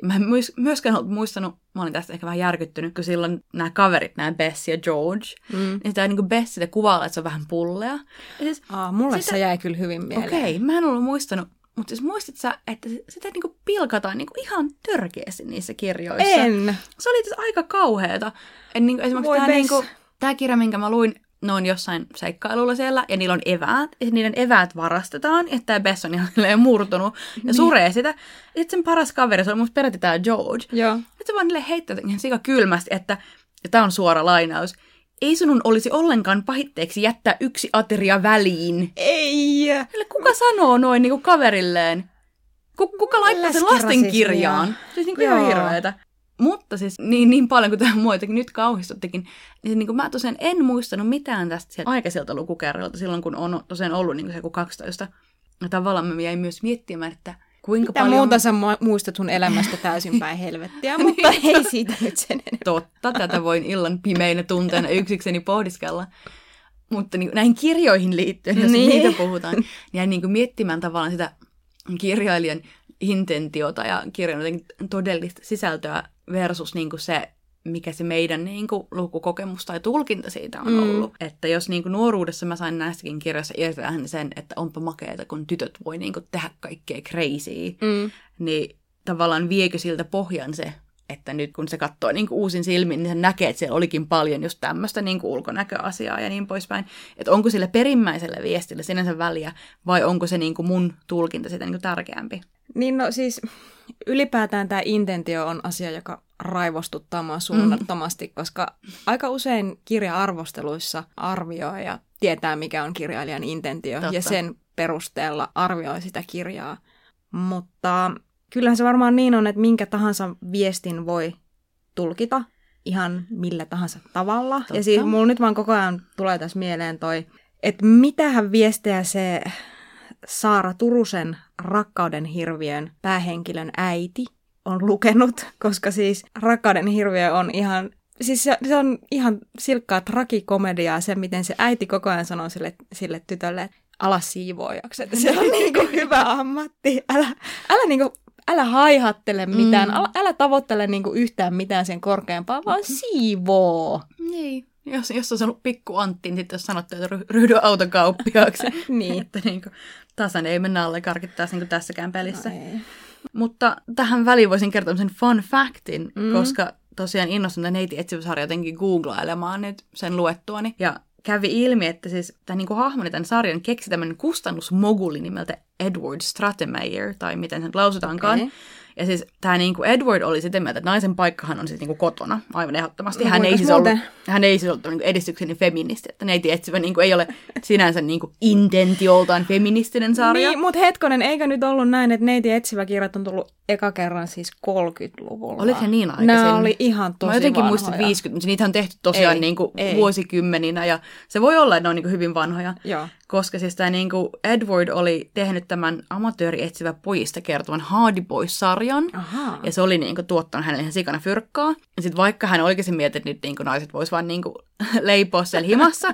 mä en myöskään ollut muistanut, mä olin tästä ehkä vähän järkyttynyt, kun silloin nämä kaverit, nämä Bess ja George, mm. niin sitä niin Bess sitä kuvaa, että se on vähän pullea. Ja siis, Aa, mulle sitä, se jäi kyllä hyvin mieleen. Okei, okay, mä en ollut muistanut, mutta siis muistit sä, että sitä niin pilkataan niin ihan törkeästi niissä kirjoissa? En. Se oli aika kauheata. En, niin kuin, esimerkiksi tämä, niin kuin, tämä kirja, minkä mä luin, ne on jossain seikkailulla siellä ja niillä on eväät, ja niiden eväät varastetaan, että tämä Bess on ihan murtunut ja niin. suree sitä. Ja sitten sen paras kaveri, se on musta peräti tämä George. Joo. Sitten se vaan niille heittää ihan sika kylmästi, että, ja tämä on suora lainaus, ei sinun olisi ollenkaan pahitteeksi jättää yksi ateria väliin. Ei! Eli kuka sanoo noin niin kuin kaverilleen? Kuka laittaa sen lastenkirjaan? Siis niin kuin ihan hirveetä. Mutta siis niin, niin paljon kuin tämä muitakin nyt kauhistuttikin, niin, niin kuin mä tosiaan en muistanut mitään tästä sieltä aikaiselta lukukerralta silloin, kun on tosiaan ollut niin kuin se 12. Ja tavallaan mä jäin myös miettimään, että kuinka Mitä paljon... muuta sä muistat sun elämästä täysin päin <laughs> helvettiä, mutta niin. ei siitä nyt sen enempää. Totta, tätä voin illan pimeinä tunteina yksikseni pohdiskella. Mutta niin, näihin kirjoihin liittyen, jos niin. niitä puhutaan, niin jäin niin kuin miettimään tavallaan sitä kirjailijan intentiota ja kirjan todellista sisältöä versus niin kuin se, mikä se meidän niin kuin, lukukokemus tai tulkinta siitä on mm. ollut. Että jos niin kuin, nuoruudessa mä sain näistäkin kirjoissa irtää sen, että onpa makeeta, kun tytöt voi niin kuin, tehdä kaikkea crazy, mm. niin tavallaan viekö siltä pohjan se, että nyt kun se katsoo niin kuin uusin silmin, niin se näkee, että siellä olikin paljon just tämmöistä niin kuin ulkonäköasiaa ja niin poispäin. Että onko sille perimmäiselle viestille sinänsä väliä vai onko se niin kuin mun tulkinta sitä niin kuin tärkeämpi? Niin no siis ylipäätään tämä intentio on asia, joka raivostuttaa mua suunnattomasti, mm. koska aika usein kirja-arvosteluissa arvioija tietää, mikä on kirjailijan intentio, Totta. ja sen perusteella arvioi sitä kirjaa. Mutta kyllähän se varmaan niin on, että minkä tahansa viestin voi tulkita ihan millä tahansa tavalla. Totta. Ja siis mulla nyt vaan koko ajan tulee tässä mieleen toi, että mitähän viestejä se Saara Turusen Rakkauden hirviön päähenkilön äiti on lukenut, koska siis Rakkauden hirviö on ihan Siis se, se on ihan silkkaa tragikomediaa se, miten se äiti koko ajan sanoo sille, sille tytölle, että ala siivoojaksi, että se <laughs> on niin kuin hyvä ammatti. Älä, älä, niin kuin, älä haihattele mitään, mm. älä, älä tavoittele niin kuin yhtään mitään sen korkeampaa, vaan siivoo. Niin. Jos, jos on ollut pikku Antti, niin sitten jos sanottu, että ryhdy autokauppiaaksi. <laughs> niin. että niin kuin, tasan ei mennä alle karkittaa niin kuin tässäkään pelissä. No Mutta tähän väliin voisin kertoa sen fun factin, mm. koska tosiaan innostun tämän neiti etsivyysharja jotenkin googlailemaan nyt sen luettuani. Ja kävi ilmi, että siis tämän niin hahmoni tämän sarjan keksi tämmöinen kustannusmoguli nimeltä Edward Stratemeyer, tai miten sen lausutaankaan. Okay. Ja siis tämä niinku Edward oli sitä mieltä, että naisen paikkahan on siis niinku kotona, aivan ehdottomasti. No, hän, ei siis ollut, hän ei siis ollut niinku edistykseni feministi, että neiti etsivä niinku ei ole sinänsä niinku intentioltaan feministinen sarja. Niin, mutta hetkonen, eikö nyt ollut näin, että neiti etsivä kirjat on tullut eka kerran siis 30-luvulla? Oliko se niin aikaisin? Nämä oli ihan tosi Mä jotenkin muistin 50, mutta niitä on tehty tosiaan ei, niinku ei. vuosikymmeninä ja se voi olla, että ne on niinku hyvin vanhoja. Joo koska siis tämä niinku Edward oli tehnyt tämän amatööri etsivä pojista kertovan Hardy Boys-sarjan, Aha. ja se oli niinku tuottanut hänelle ihan sikana fyrkkaa. Ja sitten vaikka hän oikeasti mietti, että nyt niinku naiset vois vaan niinku <laughs> leipoa siellä himassa,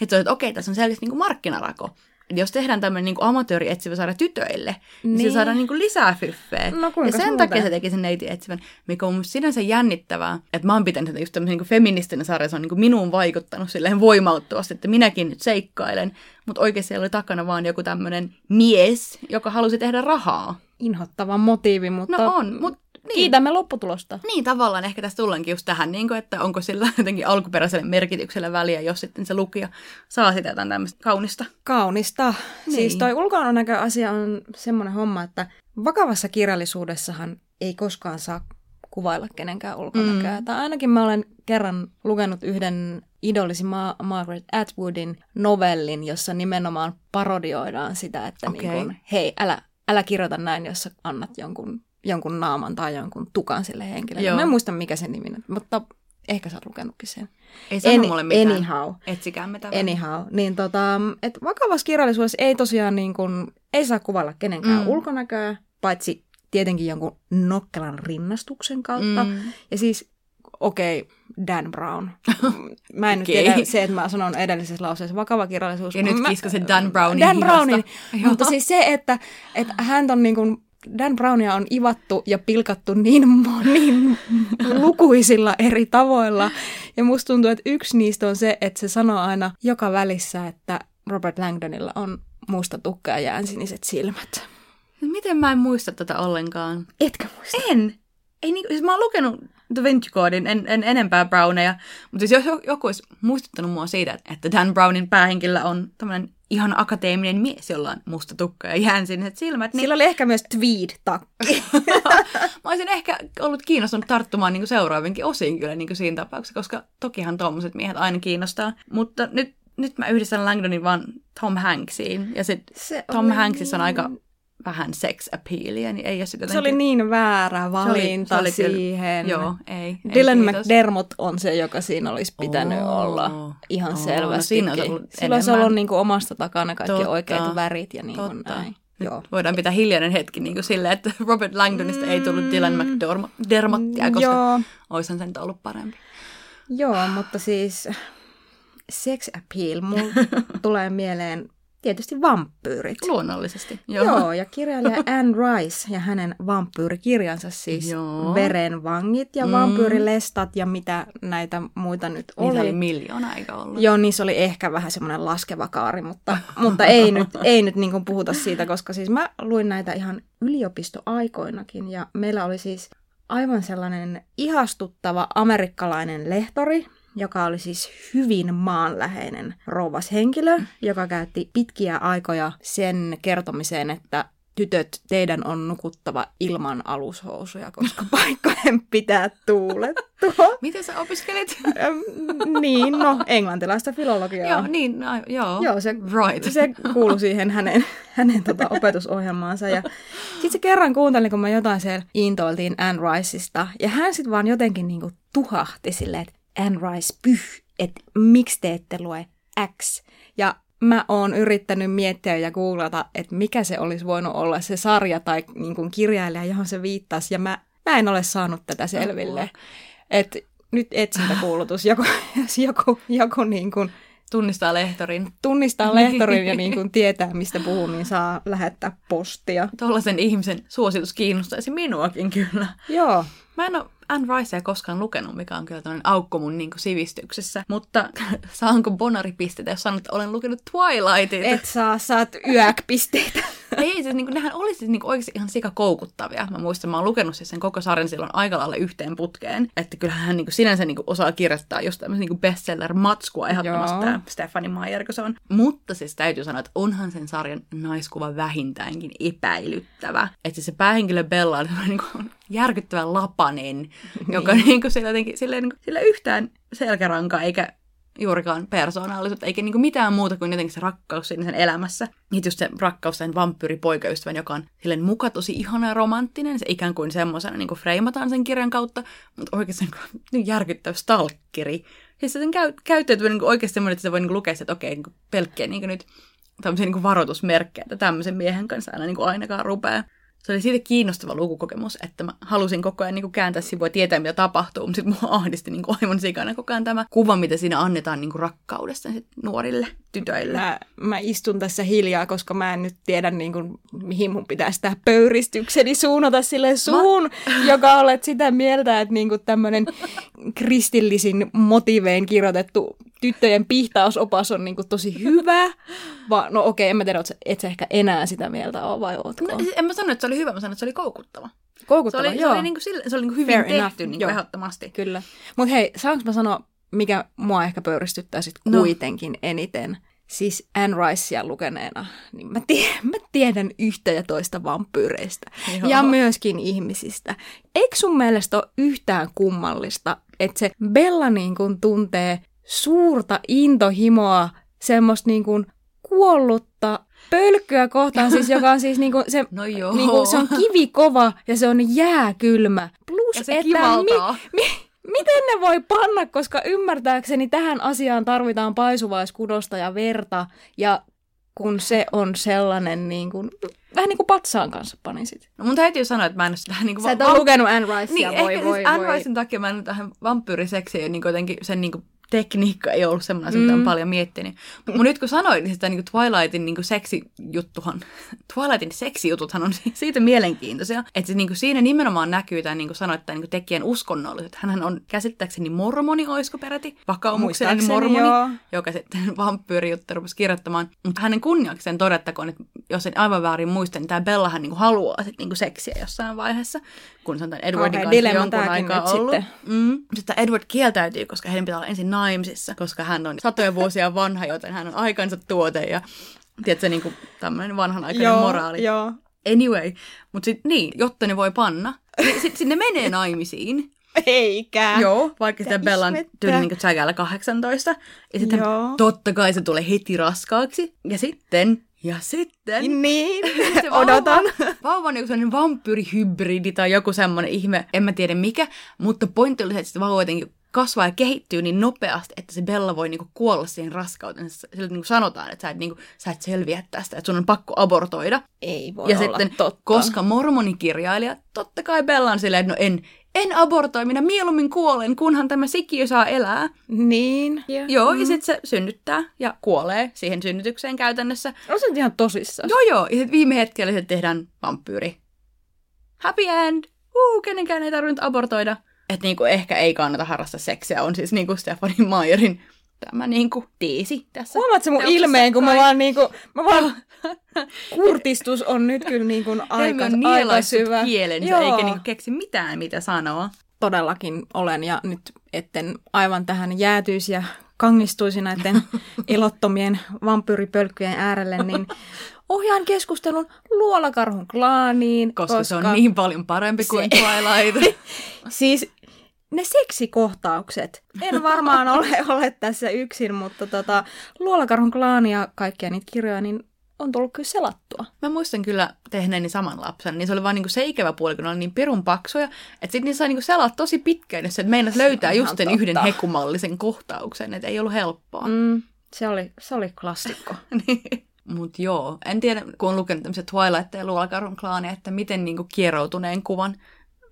että <laughs> se oli, että okei, tässä on selkeästi niinku markkinarako jos tehdään tämmöinen niin amatööri etsivä saada tytöille, niin, niin se saadaan niin kuin lisää fyffeä. No, ja sen muuta? takia se teki sen neiti etsivän, mikä on mun sinänsä jännittävää, että mä oon pitänyt sitä just tämmöisen niin feministinen sarja, se on niin kuin minuun vaikuttanut silleen voimauttavasti, että minäkin nyt seikkailen, mutta oikeasti siellä oli takana vaan joku tämmöinen mies, joka halusi tehdä rahaa. Inhottava motiivi, mutta... No on, mutta Kiitämme lopputulosta. Niin, tavallaan ehkä tässä tullaankin just tähän, niin kuin, että onko sillä <laughs> jotenkin alkuperäiselle merkityksellä väliä, jos sitten se lukija saa sitä jotain tämmöistä kaunista. Kaunista. Niin. Siis toi ulkonäköasia on semmoinen homma, että vakavassa kirjallisuudessahan ei koskaan saa kuvailla kenenkään ulkonäköä. Mm. Tai ainakin mä olen kerran lukenut yhden idolisi Ma- Margaret Atwoodin novellin, jossa nimenomaan parodioidaan sitä, että Okei. niin kun, hei, älä, älä kirjoita näin, jos annat jonkun, jonkun naaman tai jonkun tukan sille henkilölle. Joo. Mä en muista, mikä sen nimi on, mutta ehkä sä oot lukenutkin sen. Ei sano Any- mulle mitään. anyhow. Etsikäämme tämän. Anyhow, niin tota, et vakavassa kirjallisuudessa ei tosiaan niin kun, ei saa kuvailla kenenkään Mm. ulkonäköä, paitsi tietenkin jonkun nokkelan rinnastuksen kautta. Mm. Ja siis, okei, okay, Dan Brown. <laughs> Mä en nyt Okei. tiedä se, että mä sanon edellisessä lauseessa vakava kirjallisuus. Ja nyt mä, kiskasen Dan Brownin Dan. Brownin. Mutta siis se, että, että hän on niin kuin, Dan Brownia on ivattu ja pilkattu niin, niin <laughs> lukuisilla eri tavoilla. Ja musta tuntuu, että yksi niistä on se, että se sanoo aina joka välissä, että Robert Langdonilla on musta tukka ja jäänsiniset silmät. Miten mä en muista tätä ollenkaan? Etkä muista? En. Ei niinku, siis mä oon lukenut Da Vinci Codein, en, en enempää Browneja, mutta siis jos joku olisi muistuttanut mua siitä, että Dan Brownin päähenkilö on tämmöinen ihan akateeminen mies, jolla on musta tukka ja jäänsiniset silmät, niin Sillä oli ehkä myös tweed-takki. <laughs> mä olisin ehkä ollut kiinnostunut tarttumaan niin seuraavinkin osiin kyllä niin siinä tapauksessa, koska tokihan tuommoiset miehet aina kiinnostaa. Mutta nyt, nyt mä yhdistän Langdonin vaan Tom Hanksiin, ja sit Se Tom Hanksissa on niin- aika vähän sex appealia, niin ei ole sitä Se oli niin väärä valinta se oli kyllä- siihen. Joo, ei. ei Dylan kiitos. McDermott on se, joka siinä olisi pitänyt Oo. olla ihan no selvästi. siinä olisi ollut Sillä olisi enemmän. ollut niin kuin omasta takana kaikki Totta. oikeat värit ja niin kuin Totta. näin. Joo. Voidaan pitää hiljainen hetki niin kuin silleen, että <laughs> Robert Langdonista ei tullut Dylan McDermottia, koska Joo, oishan sen ollut parempi. joo, mutta siis sex appeal, mulla <laughs> tulee mieleen tietysti vampyyrit. Luonnollisesti. Joo. Joo, ja kirjailija <laughs> Anne Rice ja hänen vampyyrikirjansa siis Joo. Verenvangit ja Mm. vampyyrilestat ja mitä näitä muita nyt oli. Niitä oli miljoona, eikä ollut? Joo, niissä oli ehkä vähän semmoinen laskeva kaari, mutta, mutta ei <laughs> nyt, ei nyt niin puhuta siitä, koska siis mä luin näitä ihan yliopistoaikoinakin ja meillä oli siis aivan sellainen ihastuttava amerikkalainen lehtori, joka oli siis hyvin maanläheinen rouvashenkilö, joka käytti pitkiä aikoja sen kertomiseen, että tytöt, teidän on nukuttava ilman alushousuja, koska <laughs> paikkojen pitää tuulettua. Miten sä opiskelit? Niin, no, englantilaista filologiaa. joo, niin, no, joo. Joo, se, Right. se kuului siihen hänen, hänen tota, opetusohjelmaansa. Ja sitten se kerran kuuntelin, kun me jotain siellä intoiltiin Anne Riceista. Ja hän sitten vaan jotenkin niinku tuhahti silleen, että Anne Rice, pyh, että miksi te ette lue X. Ja mä oon yrittänyt miettiä ja googlata, että mikä se olisi voinut olla se sarja tai niin kuin kirjailija, johon se viittasi. Ja mä, mä en ole saanut tätä selville. Et nyt etsintäkuulutus, joku, joku, joku niin kuin Tunnistaa lehtorin. tunnistaa lehtorin ja niin kuin tietää, mistä puhuu, niin saa lähettää postia. Tuollaisen ihmisen suositus kiinnostaisi minuakin kyllä. Joo. Mä en ole Anne Ricea koskaan lukenut, mikä on kyllä tämmöinen aukko mun niin sivistyksessä. Mutta <laughs> saanko bonaripisteitä, jos sanon, että olen lukenut Twilightit? Et saa, saat <laughs> yäk-pisteitä. Ei, siis niin kuin, nehän oli siis niin kuin oikeasti ihan sika koukuttavia. Mä muistan, mä oon lukenut siis sen koko sarjan silloin aika lailla yhteen putkeen. Että kyllähän hän niin kuin sinänsä niin kuin osaa kirjoittaa just tämmöisen niin bestseller-matskua ehdottomasti tämä Stephanie Meyer, kun se on. Mutta siis täytyy sanoa, että onhan sen sarjan naiskuva vähintäänkin epäilyttävä. Että se päähenkilö Bella on niin kuin järkyttävän lapanen, joka niin kuin sillä, jotenkin, sillä, niin kuin, sillä yhtään selkärankaa eikä juurikaan persoonallisuutta, eikä niinku mitään muuta kuin jotenkin se rakkaus siinä sen elämässä. Ja just se rakkaus sen vampyyripoikaystävän, joka on silleen muka tosi ihana ja romanttinen, se ikään kuin semmoisena niinku freimataan sen kirjan kautta, mutta oikeasti niinku, <laughs> niin järkyttävä stalkkeri. Siis sen käy, käyttäytyminen niinku oikeasti semmoinen, että se voi niinku lukea, että okei, niinku pelkkiä niinku nyt tämmöisiä niinku varoitusmerkkejä, että tämmöisen miehen kanssa aina niinku ainakaan rupeaa. Se oli siitä kiinnostava lukukokemus, että mä halusin koko ajan niin kääntää sivua tietää, mitä tapahtuu, mutta sitten mua ahdisti niin aivan sikana koko ajan tämä kuva, mitä siinä annetaan niin rakkaudesta sit nuorille tytöille. Mä, mä istun tässä hiljaa, koska mä en nyt tiedä, niin kuin, mihin mun pitäisi tämä pöyristykseni suunnata sille suun, mä... joka olet sitä mieltä, että niin tämmöinen kristillisin motivein kirjoitettu tyttöjen pihtausopas on niin kuin tosi hyvä. Va, no okei, en mä tiedä, et sä ehkä enää sitä mieltä ole, vai ootko? No, en mä sano, että se oli hyvä, mä sanoin, että se oli koukuttava. Se Koukuttava, oli, se joo. oli, niinku, sille, se oli niinku hyvin Fair tehty enough, niinku joo. ehdottomasti. Kyllä. Mutta hei, saanko mä sanoa, mikä mua ehkä pöyristyttää sit No. kuitenkin eniten? Siis Anne Ricea lukeneena, niin mä, tie- <laughs> mä tiedän yhtä ja toista vampyyreistä Joo. ja myöskin ihmisistä. Eikö sun mielestä ole yhtään kummallista, että se Bella niin kun tuntee suurta intohimoa, semmoista niin kun kuollutta pölkkyä kohtaan, siis joka on siis niin kun se, <laughs> No joo. niin kun se on kivikova ja se on jääkylmä. Plus, Ja se että kivaltaa. mi, miten ne voi panna, koska ymmärtääkseni tähän asiaan tarvitaan paisuvaiskudosta ja verta, ja kun se on sellainen niin kuin, vähän niin kuin patsaan kanssa panisit. No mun täytyy sanoa, että mä en ole sitä niinku... Sä et va- ole lukenut Anne Ricea, Niin, voi, ehkä voi, siis Anne voi. Ricein takia mä en tähän vampyyriseksiin niin jotenkin sen niin tekniikka ei ollut semmoinen, mm. mitä Mm. on paljon miettinyt. Mutta nyt kun sanoin, niin sitä niin Twilightin niin seksijuttuhan, Twilightin seksijututhan on si- <laughs> siitä mielenkiintoisia, että niin siinä nimenomaan näkyy tämä, niin kuin sanoit, tämä niin tekijän uskonnolliset. Hänhän on käsittääkseni mormoni, oisko peräti, vakaumuksellinen mormoni, joo. joka sitten <laughs> vampyyrijuttu rupesi kirjoittamaan. Mutta hänen kunniakseen todettakoon, että jos en aivan väärin muista, niin tämä Bellahan niin haluaa sit niin seksiä jossain vaiheessa, kun se on tämän Edwardin Kauhea kanssa jonkun aikaa ollut. sitten. Mm. Sitten Edward kieltäytyy, koska heidän pitää olla ensin naimisissa, koska hän on satoja vuosia vanha, joten hän on aikansa tuote ja tiedätkö, niin kuin tämmöinen vanhanaikainen Joo, moraali. joo. Anyway, mutta sitten niin, jotta ne voi panna, niin sitten sit ne menee <laughs> naimisiin. Eikä. Joo, vaikka sitä Bella on tyyli niin Jagalla 18. Ja sitten totta kai se tulee heti raskaaksi. Ja sitten, ja sitten... Niin, <laughs> se odotan. Vauva, vauva on joku sellainen vampyyrihybridi tai joku semmoinen ihme, en mä tiedä mikä. Mutta pointti oli se, että vauva jotenkin kasvaa ja kehittyy niin nopeasti, että se Bella voi niinku kuolla siihen raskauteen. Sillä niinku sanotaan, että sä et, niinku, sä et selviä tästä, että sun on pakko abortoida. Ei voi ja olla sitten, totta. koska mormonikirjailija, totta kai Bella on silleen, että no en, en abortoi, minä mieluummin kuolen, kunhan tämä sikiö saa elää. Niin. Joo, ja sitten se synnyttää ja kuolee siihen synnytykseen käytännössä. On se ihan tosissaan. Joo, joo, ja sitten viime hetkellä se tehdään vampyyri. Happy end! Uu, kenenkään ei tarvinnut abortoida. Että niinku ehkä ei kannata harrastaa seksiä, on siis niinku Stephanie Meyerin tämä niinku teesi tässä. Huomaatko mun ilmeen, kun mä kai. vaan niinku, mä vaan, <laughs> kurtistus on nyt kyllä niinku aika, Helmi on aika nielaissut syvä. kielensä, Joo. eikä niinku keksi mitään, mitä sanoa. Todellakin olen, ja nyt etten aivan tähän jäätyisi ja kangistuisi näiden ilottomien <laughs> vampyyripölkkyjen äärelle, niin ohjaan keskustelun luolakarhun klaaniin. Koska, koska se on niin paljon parempi kuin se- Twilight. <laughs> Siis ne seksikohtaukset. En varmaan <laughs> ole, ole tässä yksin, mutta tota, Luolakarhun klaani ja kaikkia niitä kirjoja, niin on tullut kyllä selattua. Mä muistan kyllä tehneeni saman lapsen, niin se oli vaan niinku se ikävä puoli, kun ne oli niin pirun paksuja, että sitten niissä sai niinku selaa tosi pitkään, jos et meinas löytää just sen totta. yhden hekumallisen kohtauksen, että ei ollut helppoa. Mm, se, oli, se oli klassikko. <laughs> Niin. Mut joo, en tiedä, kun on lukenut tämmöisiä Twilight ja Luolakarhun klaaneja, että miten niinku kieroutuneen kuvan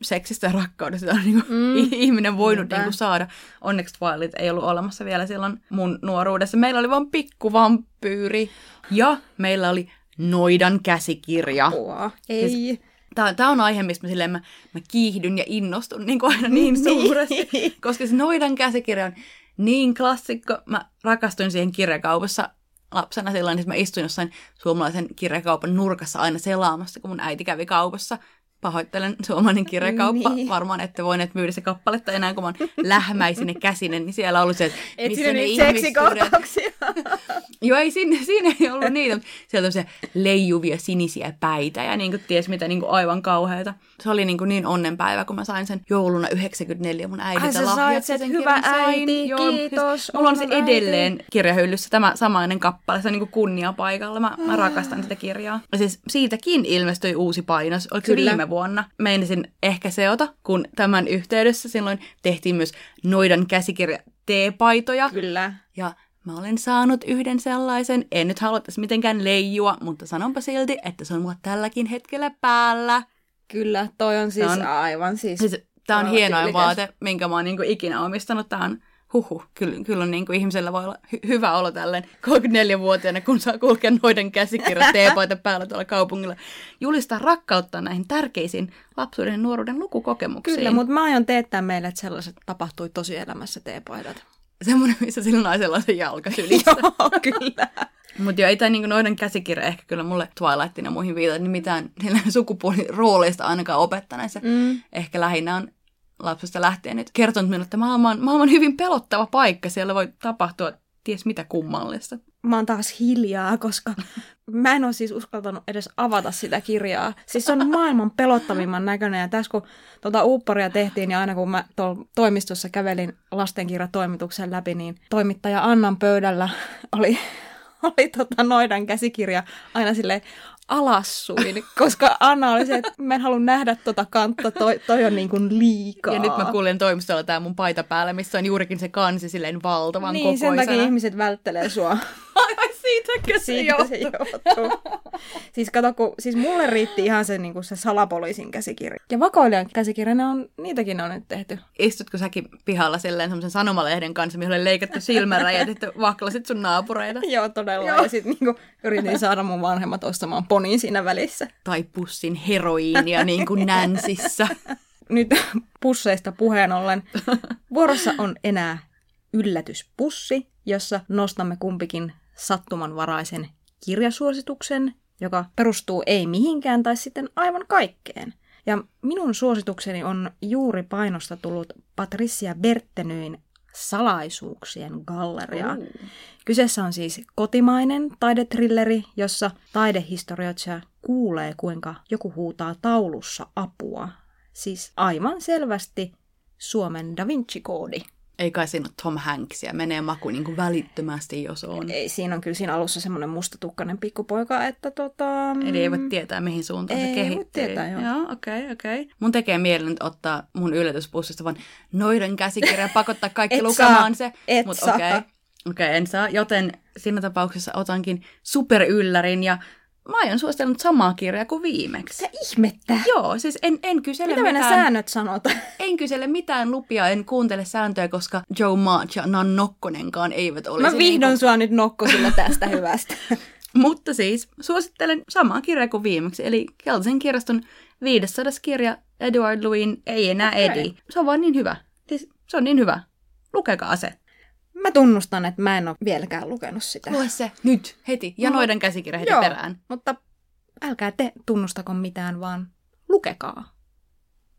seksistä ja rakkaudesta on niinku Mm. mm. ihminen voinut Niinpä. niinku saada. Onneksi Twilight ei ollut olemassa vielä silloin mun nuoruudessa. Meillä oli vaan pikkuvampyyri ja meillä oli noidan käsikirja. Apua. Ei. Tämä, tämä on aihe, mistä mä, silleen, mä, mä kiihdyn ja innostun niin kuin aina niin suuresti, koska se noidan käsikirja on niin klassikko. Mä rakastuin siihen kirjakaupassa lapsena silloin, että mä istuin jossain suomalaisen kirjakaupan nurkassa aina selaamassa, kun mun äiti kävi kaupassa. Pahoittelen suomalainen kirjakauppa. Niin. Varmaan ette voineet myydä se kappaletta enää, kun mä oon <laughs> lähmäisine käsinen, niin siellä ollut se, että Et missä ne. <laughs> Joo, ei siinä, siinä ei ollut niitä, mutta siellä on se leijuvia sinisiä päitä ja niin kuin ties mitä niin kuin aivan kauheita. Se oli niin, kuin niin onnenpäivä, kun mä sain sen jouluna 94 mun äidiltä Ai, sä lahjaksi sait sen, hyvä kirjan. Äiti, Joo, kiitos, Siis, mulla on se äiti. edelleen kirjahyllyssä tämä samainen kappale, se on niin kuin kunniapaikalla. Mä, mä rakastan sitä kirjaa. Ja siis siitäkin ilmestyi uusi painos. Oliko se Kyllä. viime vuonna? Meinasin ehkä seota, kun tämän yhteydessä silloin tehtiin myös Noidan käsikirja T-paitoja. Kyllä. Ja mä olen saanut yhden sellaisen, en nyt halua tässä mitenkään leijua, mutta sanonpa silti, että se on mulla tälläkin hetkellä päällä. Kyllä, toi on siis on- aivan siis... Siis, tää on hienoin vaate, minkä mä oon niinku ikinä omistanut. Tää on huhu, kyllä, kyllä on niinku ihmisellä voi olla hy- hyvä olo tälleen 34-vuotiaana, kun saa kulkea noiden käsikirjat teepaita päällä tuolla kaupungilla. Julistaa rakkautta näihin tärkeisiin lapsuuden ja nuoruuden lukukokemuksiin. Kyllä, mutta mä aion teettää meille, että sellaiset tapahtui tosielämässä teepaidat. Semmoinen, missä sillä naisella on se jalka sylissä. <laughs> Joo, kyllä. Mutta joo, ei tämä niinku noiden käsikirja ehkä kyllä mulle Twilightin ja muihin viitata, niin mitään sukupuolirooleista ainakaan opettaneessa. Mm. Ehkä lähinnä on lapsesta lähtien nyt kertonut minulle, että maailma on, maailma on hyvin pelottava paikka. Siellä voi tapahtua ties mitä kummallista. Mä oon taas hiljaa, koska mä en ole siis uskaltanut edes avata sitä kirjaa. Siis se on maailman pelottavimman näköinen. Ja tässä kun tuota Uupparia tehtiin, ja aina kun mä toimistossa kävelin lastenkirjatoimituksen läpi, niin toimittaja Annan pöydällä oli oli tota noidan käsikirja aina sille alassuin, koska Anna oli se, että mä en halua nähdä tota kantta, toi, toi on niin kuin liikaa. Ja nyt mä kuulen toimistolla tää mun paita päällä, missä on juurikin se kansi silleen valtavan niin, kokoisena. Niin, sen takia ihmiset välttelee sua. <laughs> Siitäkö se Siitä johtuu? se johtuu. siis kato, kun, siis mulle riitti ihan se, niin kuin se salapoliisin käsikirja. Ja vakoilijan käsikirja, ne on, niitäkin on nyt tehty. Istutko säkin pihalla silleen semmoisen sanomalehden kanssa, mihin oli leikattu silmäräjät, että vaklasit sun naapureita? <laughs> Joo, todella. Joo. Ja sitten niin yritin saada mun vanhemmat ostamaan ponin siinä välissä. Tai pussin heroiinia niin kuin Nänsissä. <laughs> Nyt pusseista puheen ollen. <laughs> Vuorossa on enää yllätyspussi, jossa nostamme kumpikin sattumanvaraisen kirjasuosituksen, joka perustuu ei mihinkään tai sitten aivan kaikkeen. Ja minun suositukseni on juuri painosta tullut Patricia Berttenyin Salaisuuksien galleria. Uh. Kyseessä on siis kotimainen taidetrilleri, jossa taidehistorioitsija kuulee, kuinka joku huutaa taulussa apua. Siis aivan selvästi Suomen Da Vinci-koodi. Ei kai siinä ole Tom Hanksia, menee maku niin kuin välittömästi, jos on. Ei, siinä on kyllä siinä alussa semmoinen mustatukkainen pikkupoika, että tota... Eli ei voi tietää, mihin suuntaan ei se kehittyy. Ei voi tietää, joo. Joo, okei, okay, okei. Okay. Mun tekee mieli nyt ottaa mun yllätyspussista vaan noiden käsikirja ja pakottaa kaikki <laughs> lukemaan se. Et Mut okei, okay. Okei, okay, en saa, joten siinä tapauksessa otankin superyllärin ja Mä aion suositella samaa kirjaa kuin viimeksi. Se ihmettä. Joo, siis en, en kysele Mitä mitään... Mitä säännöt sanot? <laughs> En kysele mitään lupia, en kuuntele sääntöjä, koska Joe March ja Nan Nokkonenkaan eivät ole. Mä vihdoin niin kuin... sua nyt nokkosilla tästä hyvästä. <laughs> Mutta siis suosittelen samaa kirjaa kuin viimeksi, eli Keltaisen kirjaston 500 kirja Edward Louin Ei enää Edi. Okay. Se on vaan niin hyvä. Siis se on niin hyvä. Lukekaa se. Mä tunnustan, että mä en ole vieläkään lukenut sitä. Lue se nyt, heti. Ja no, noiden käsikirja heti joo, perään. mutta älkää te tunnustako mitään, vaan lukekaa.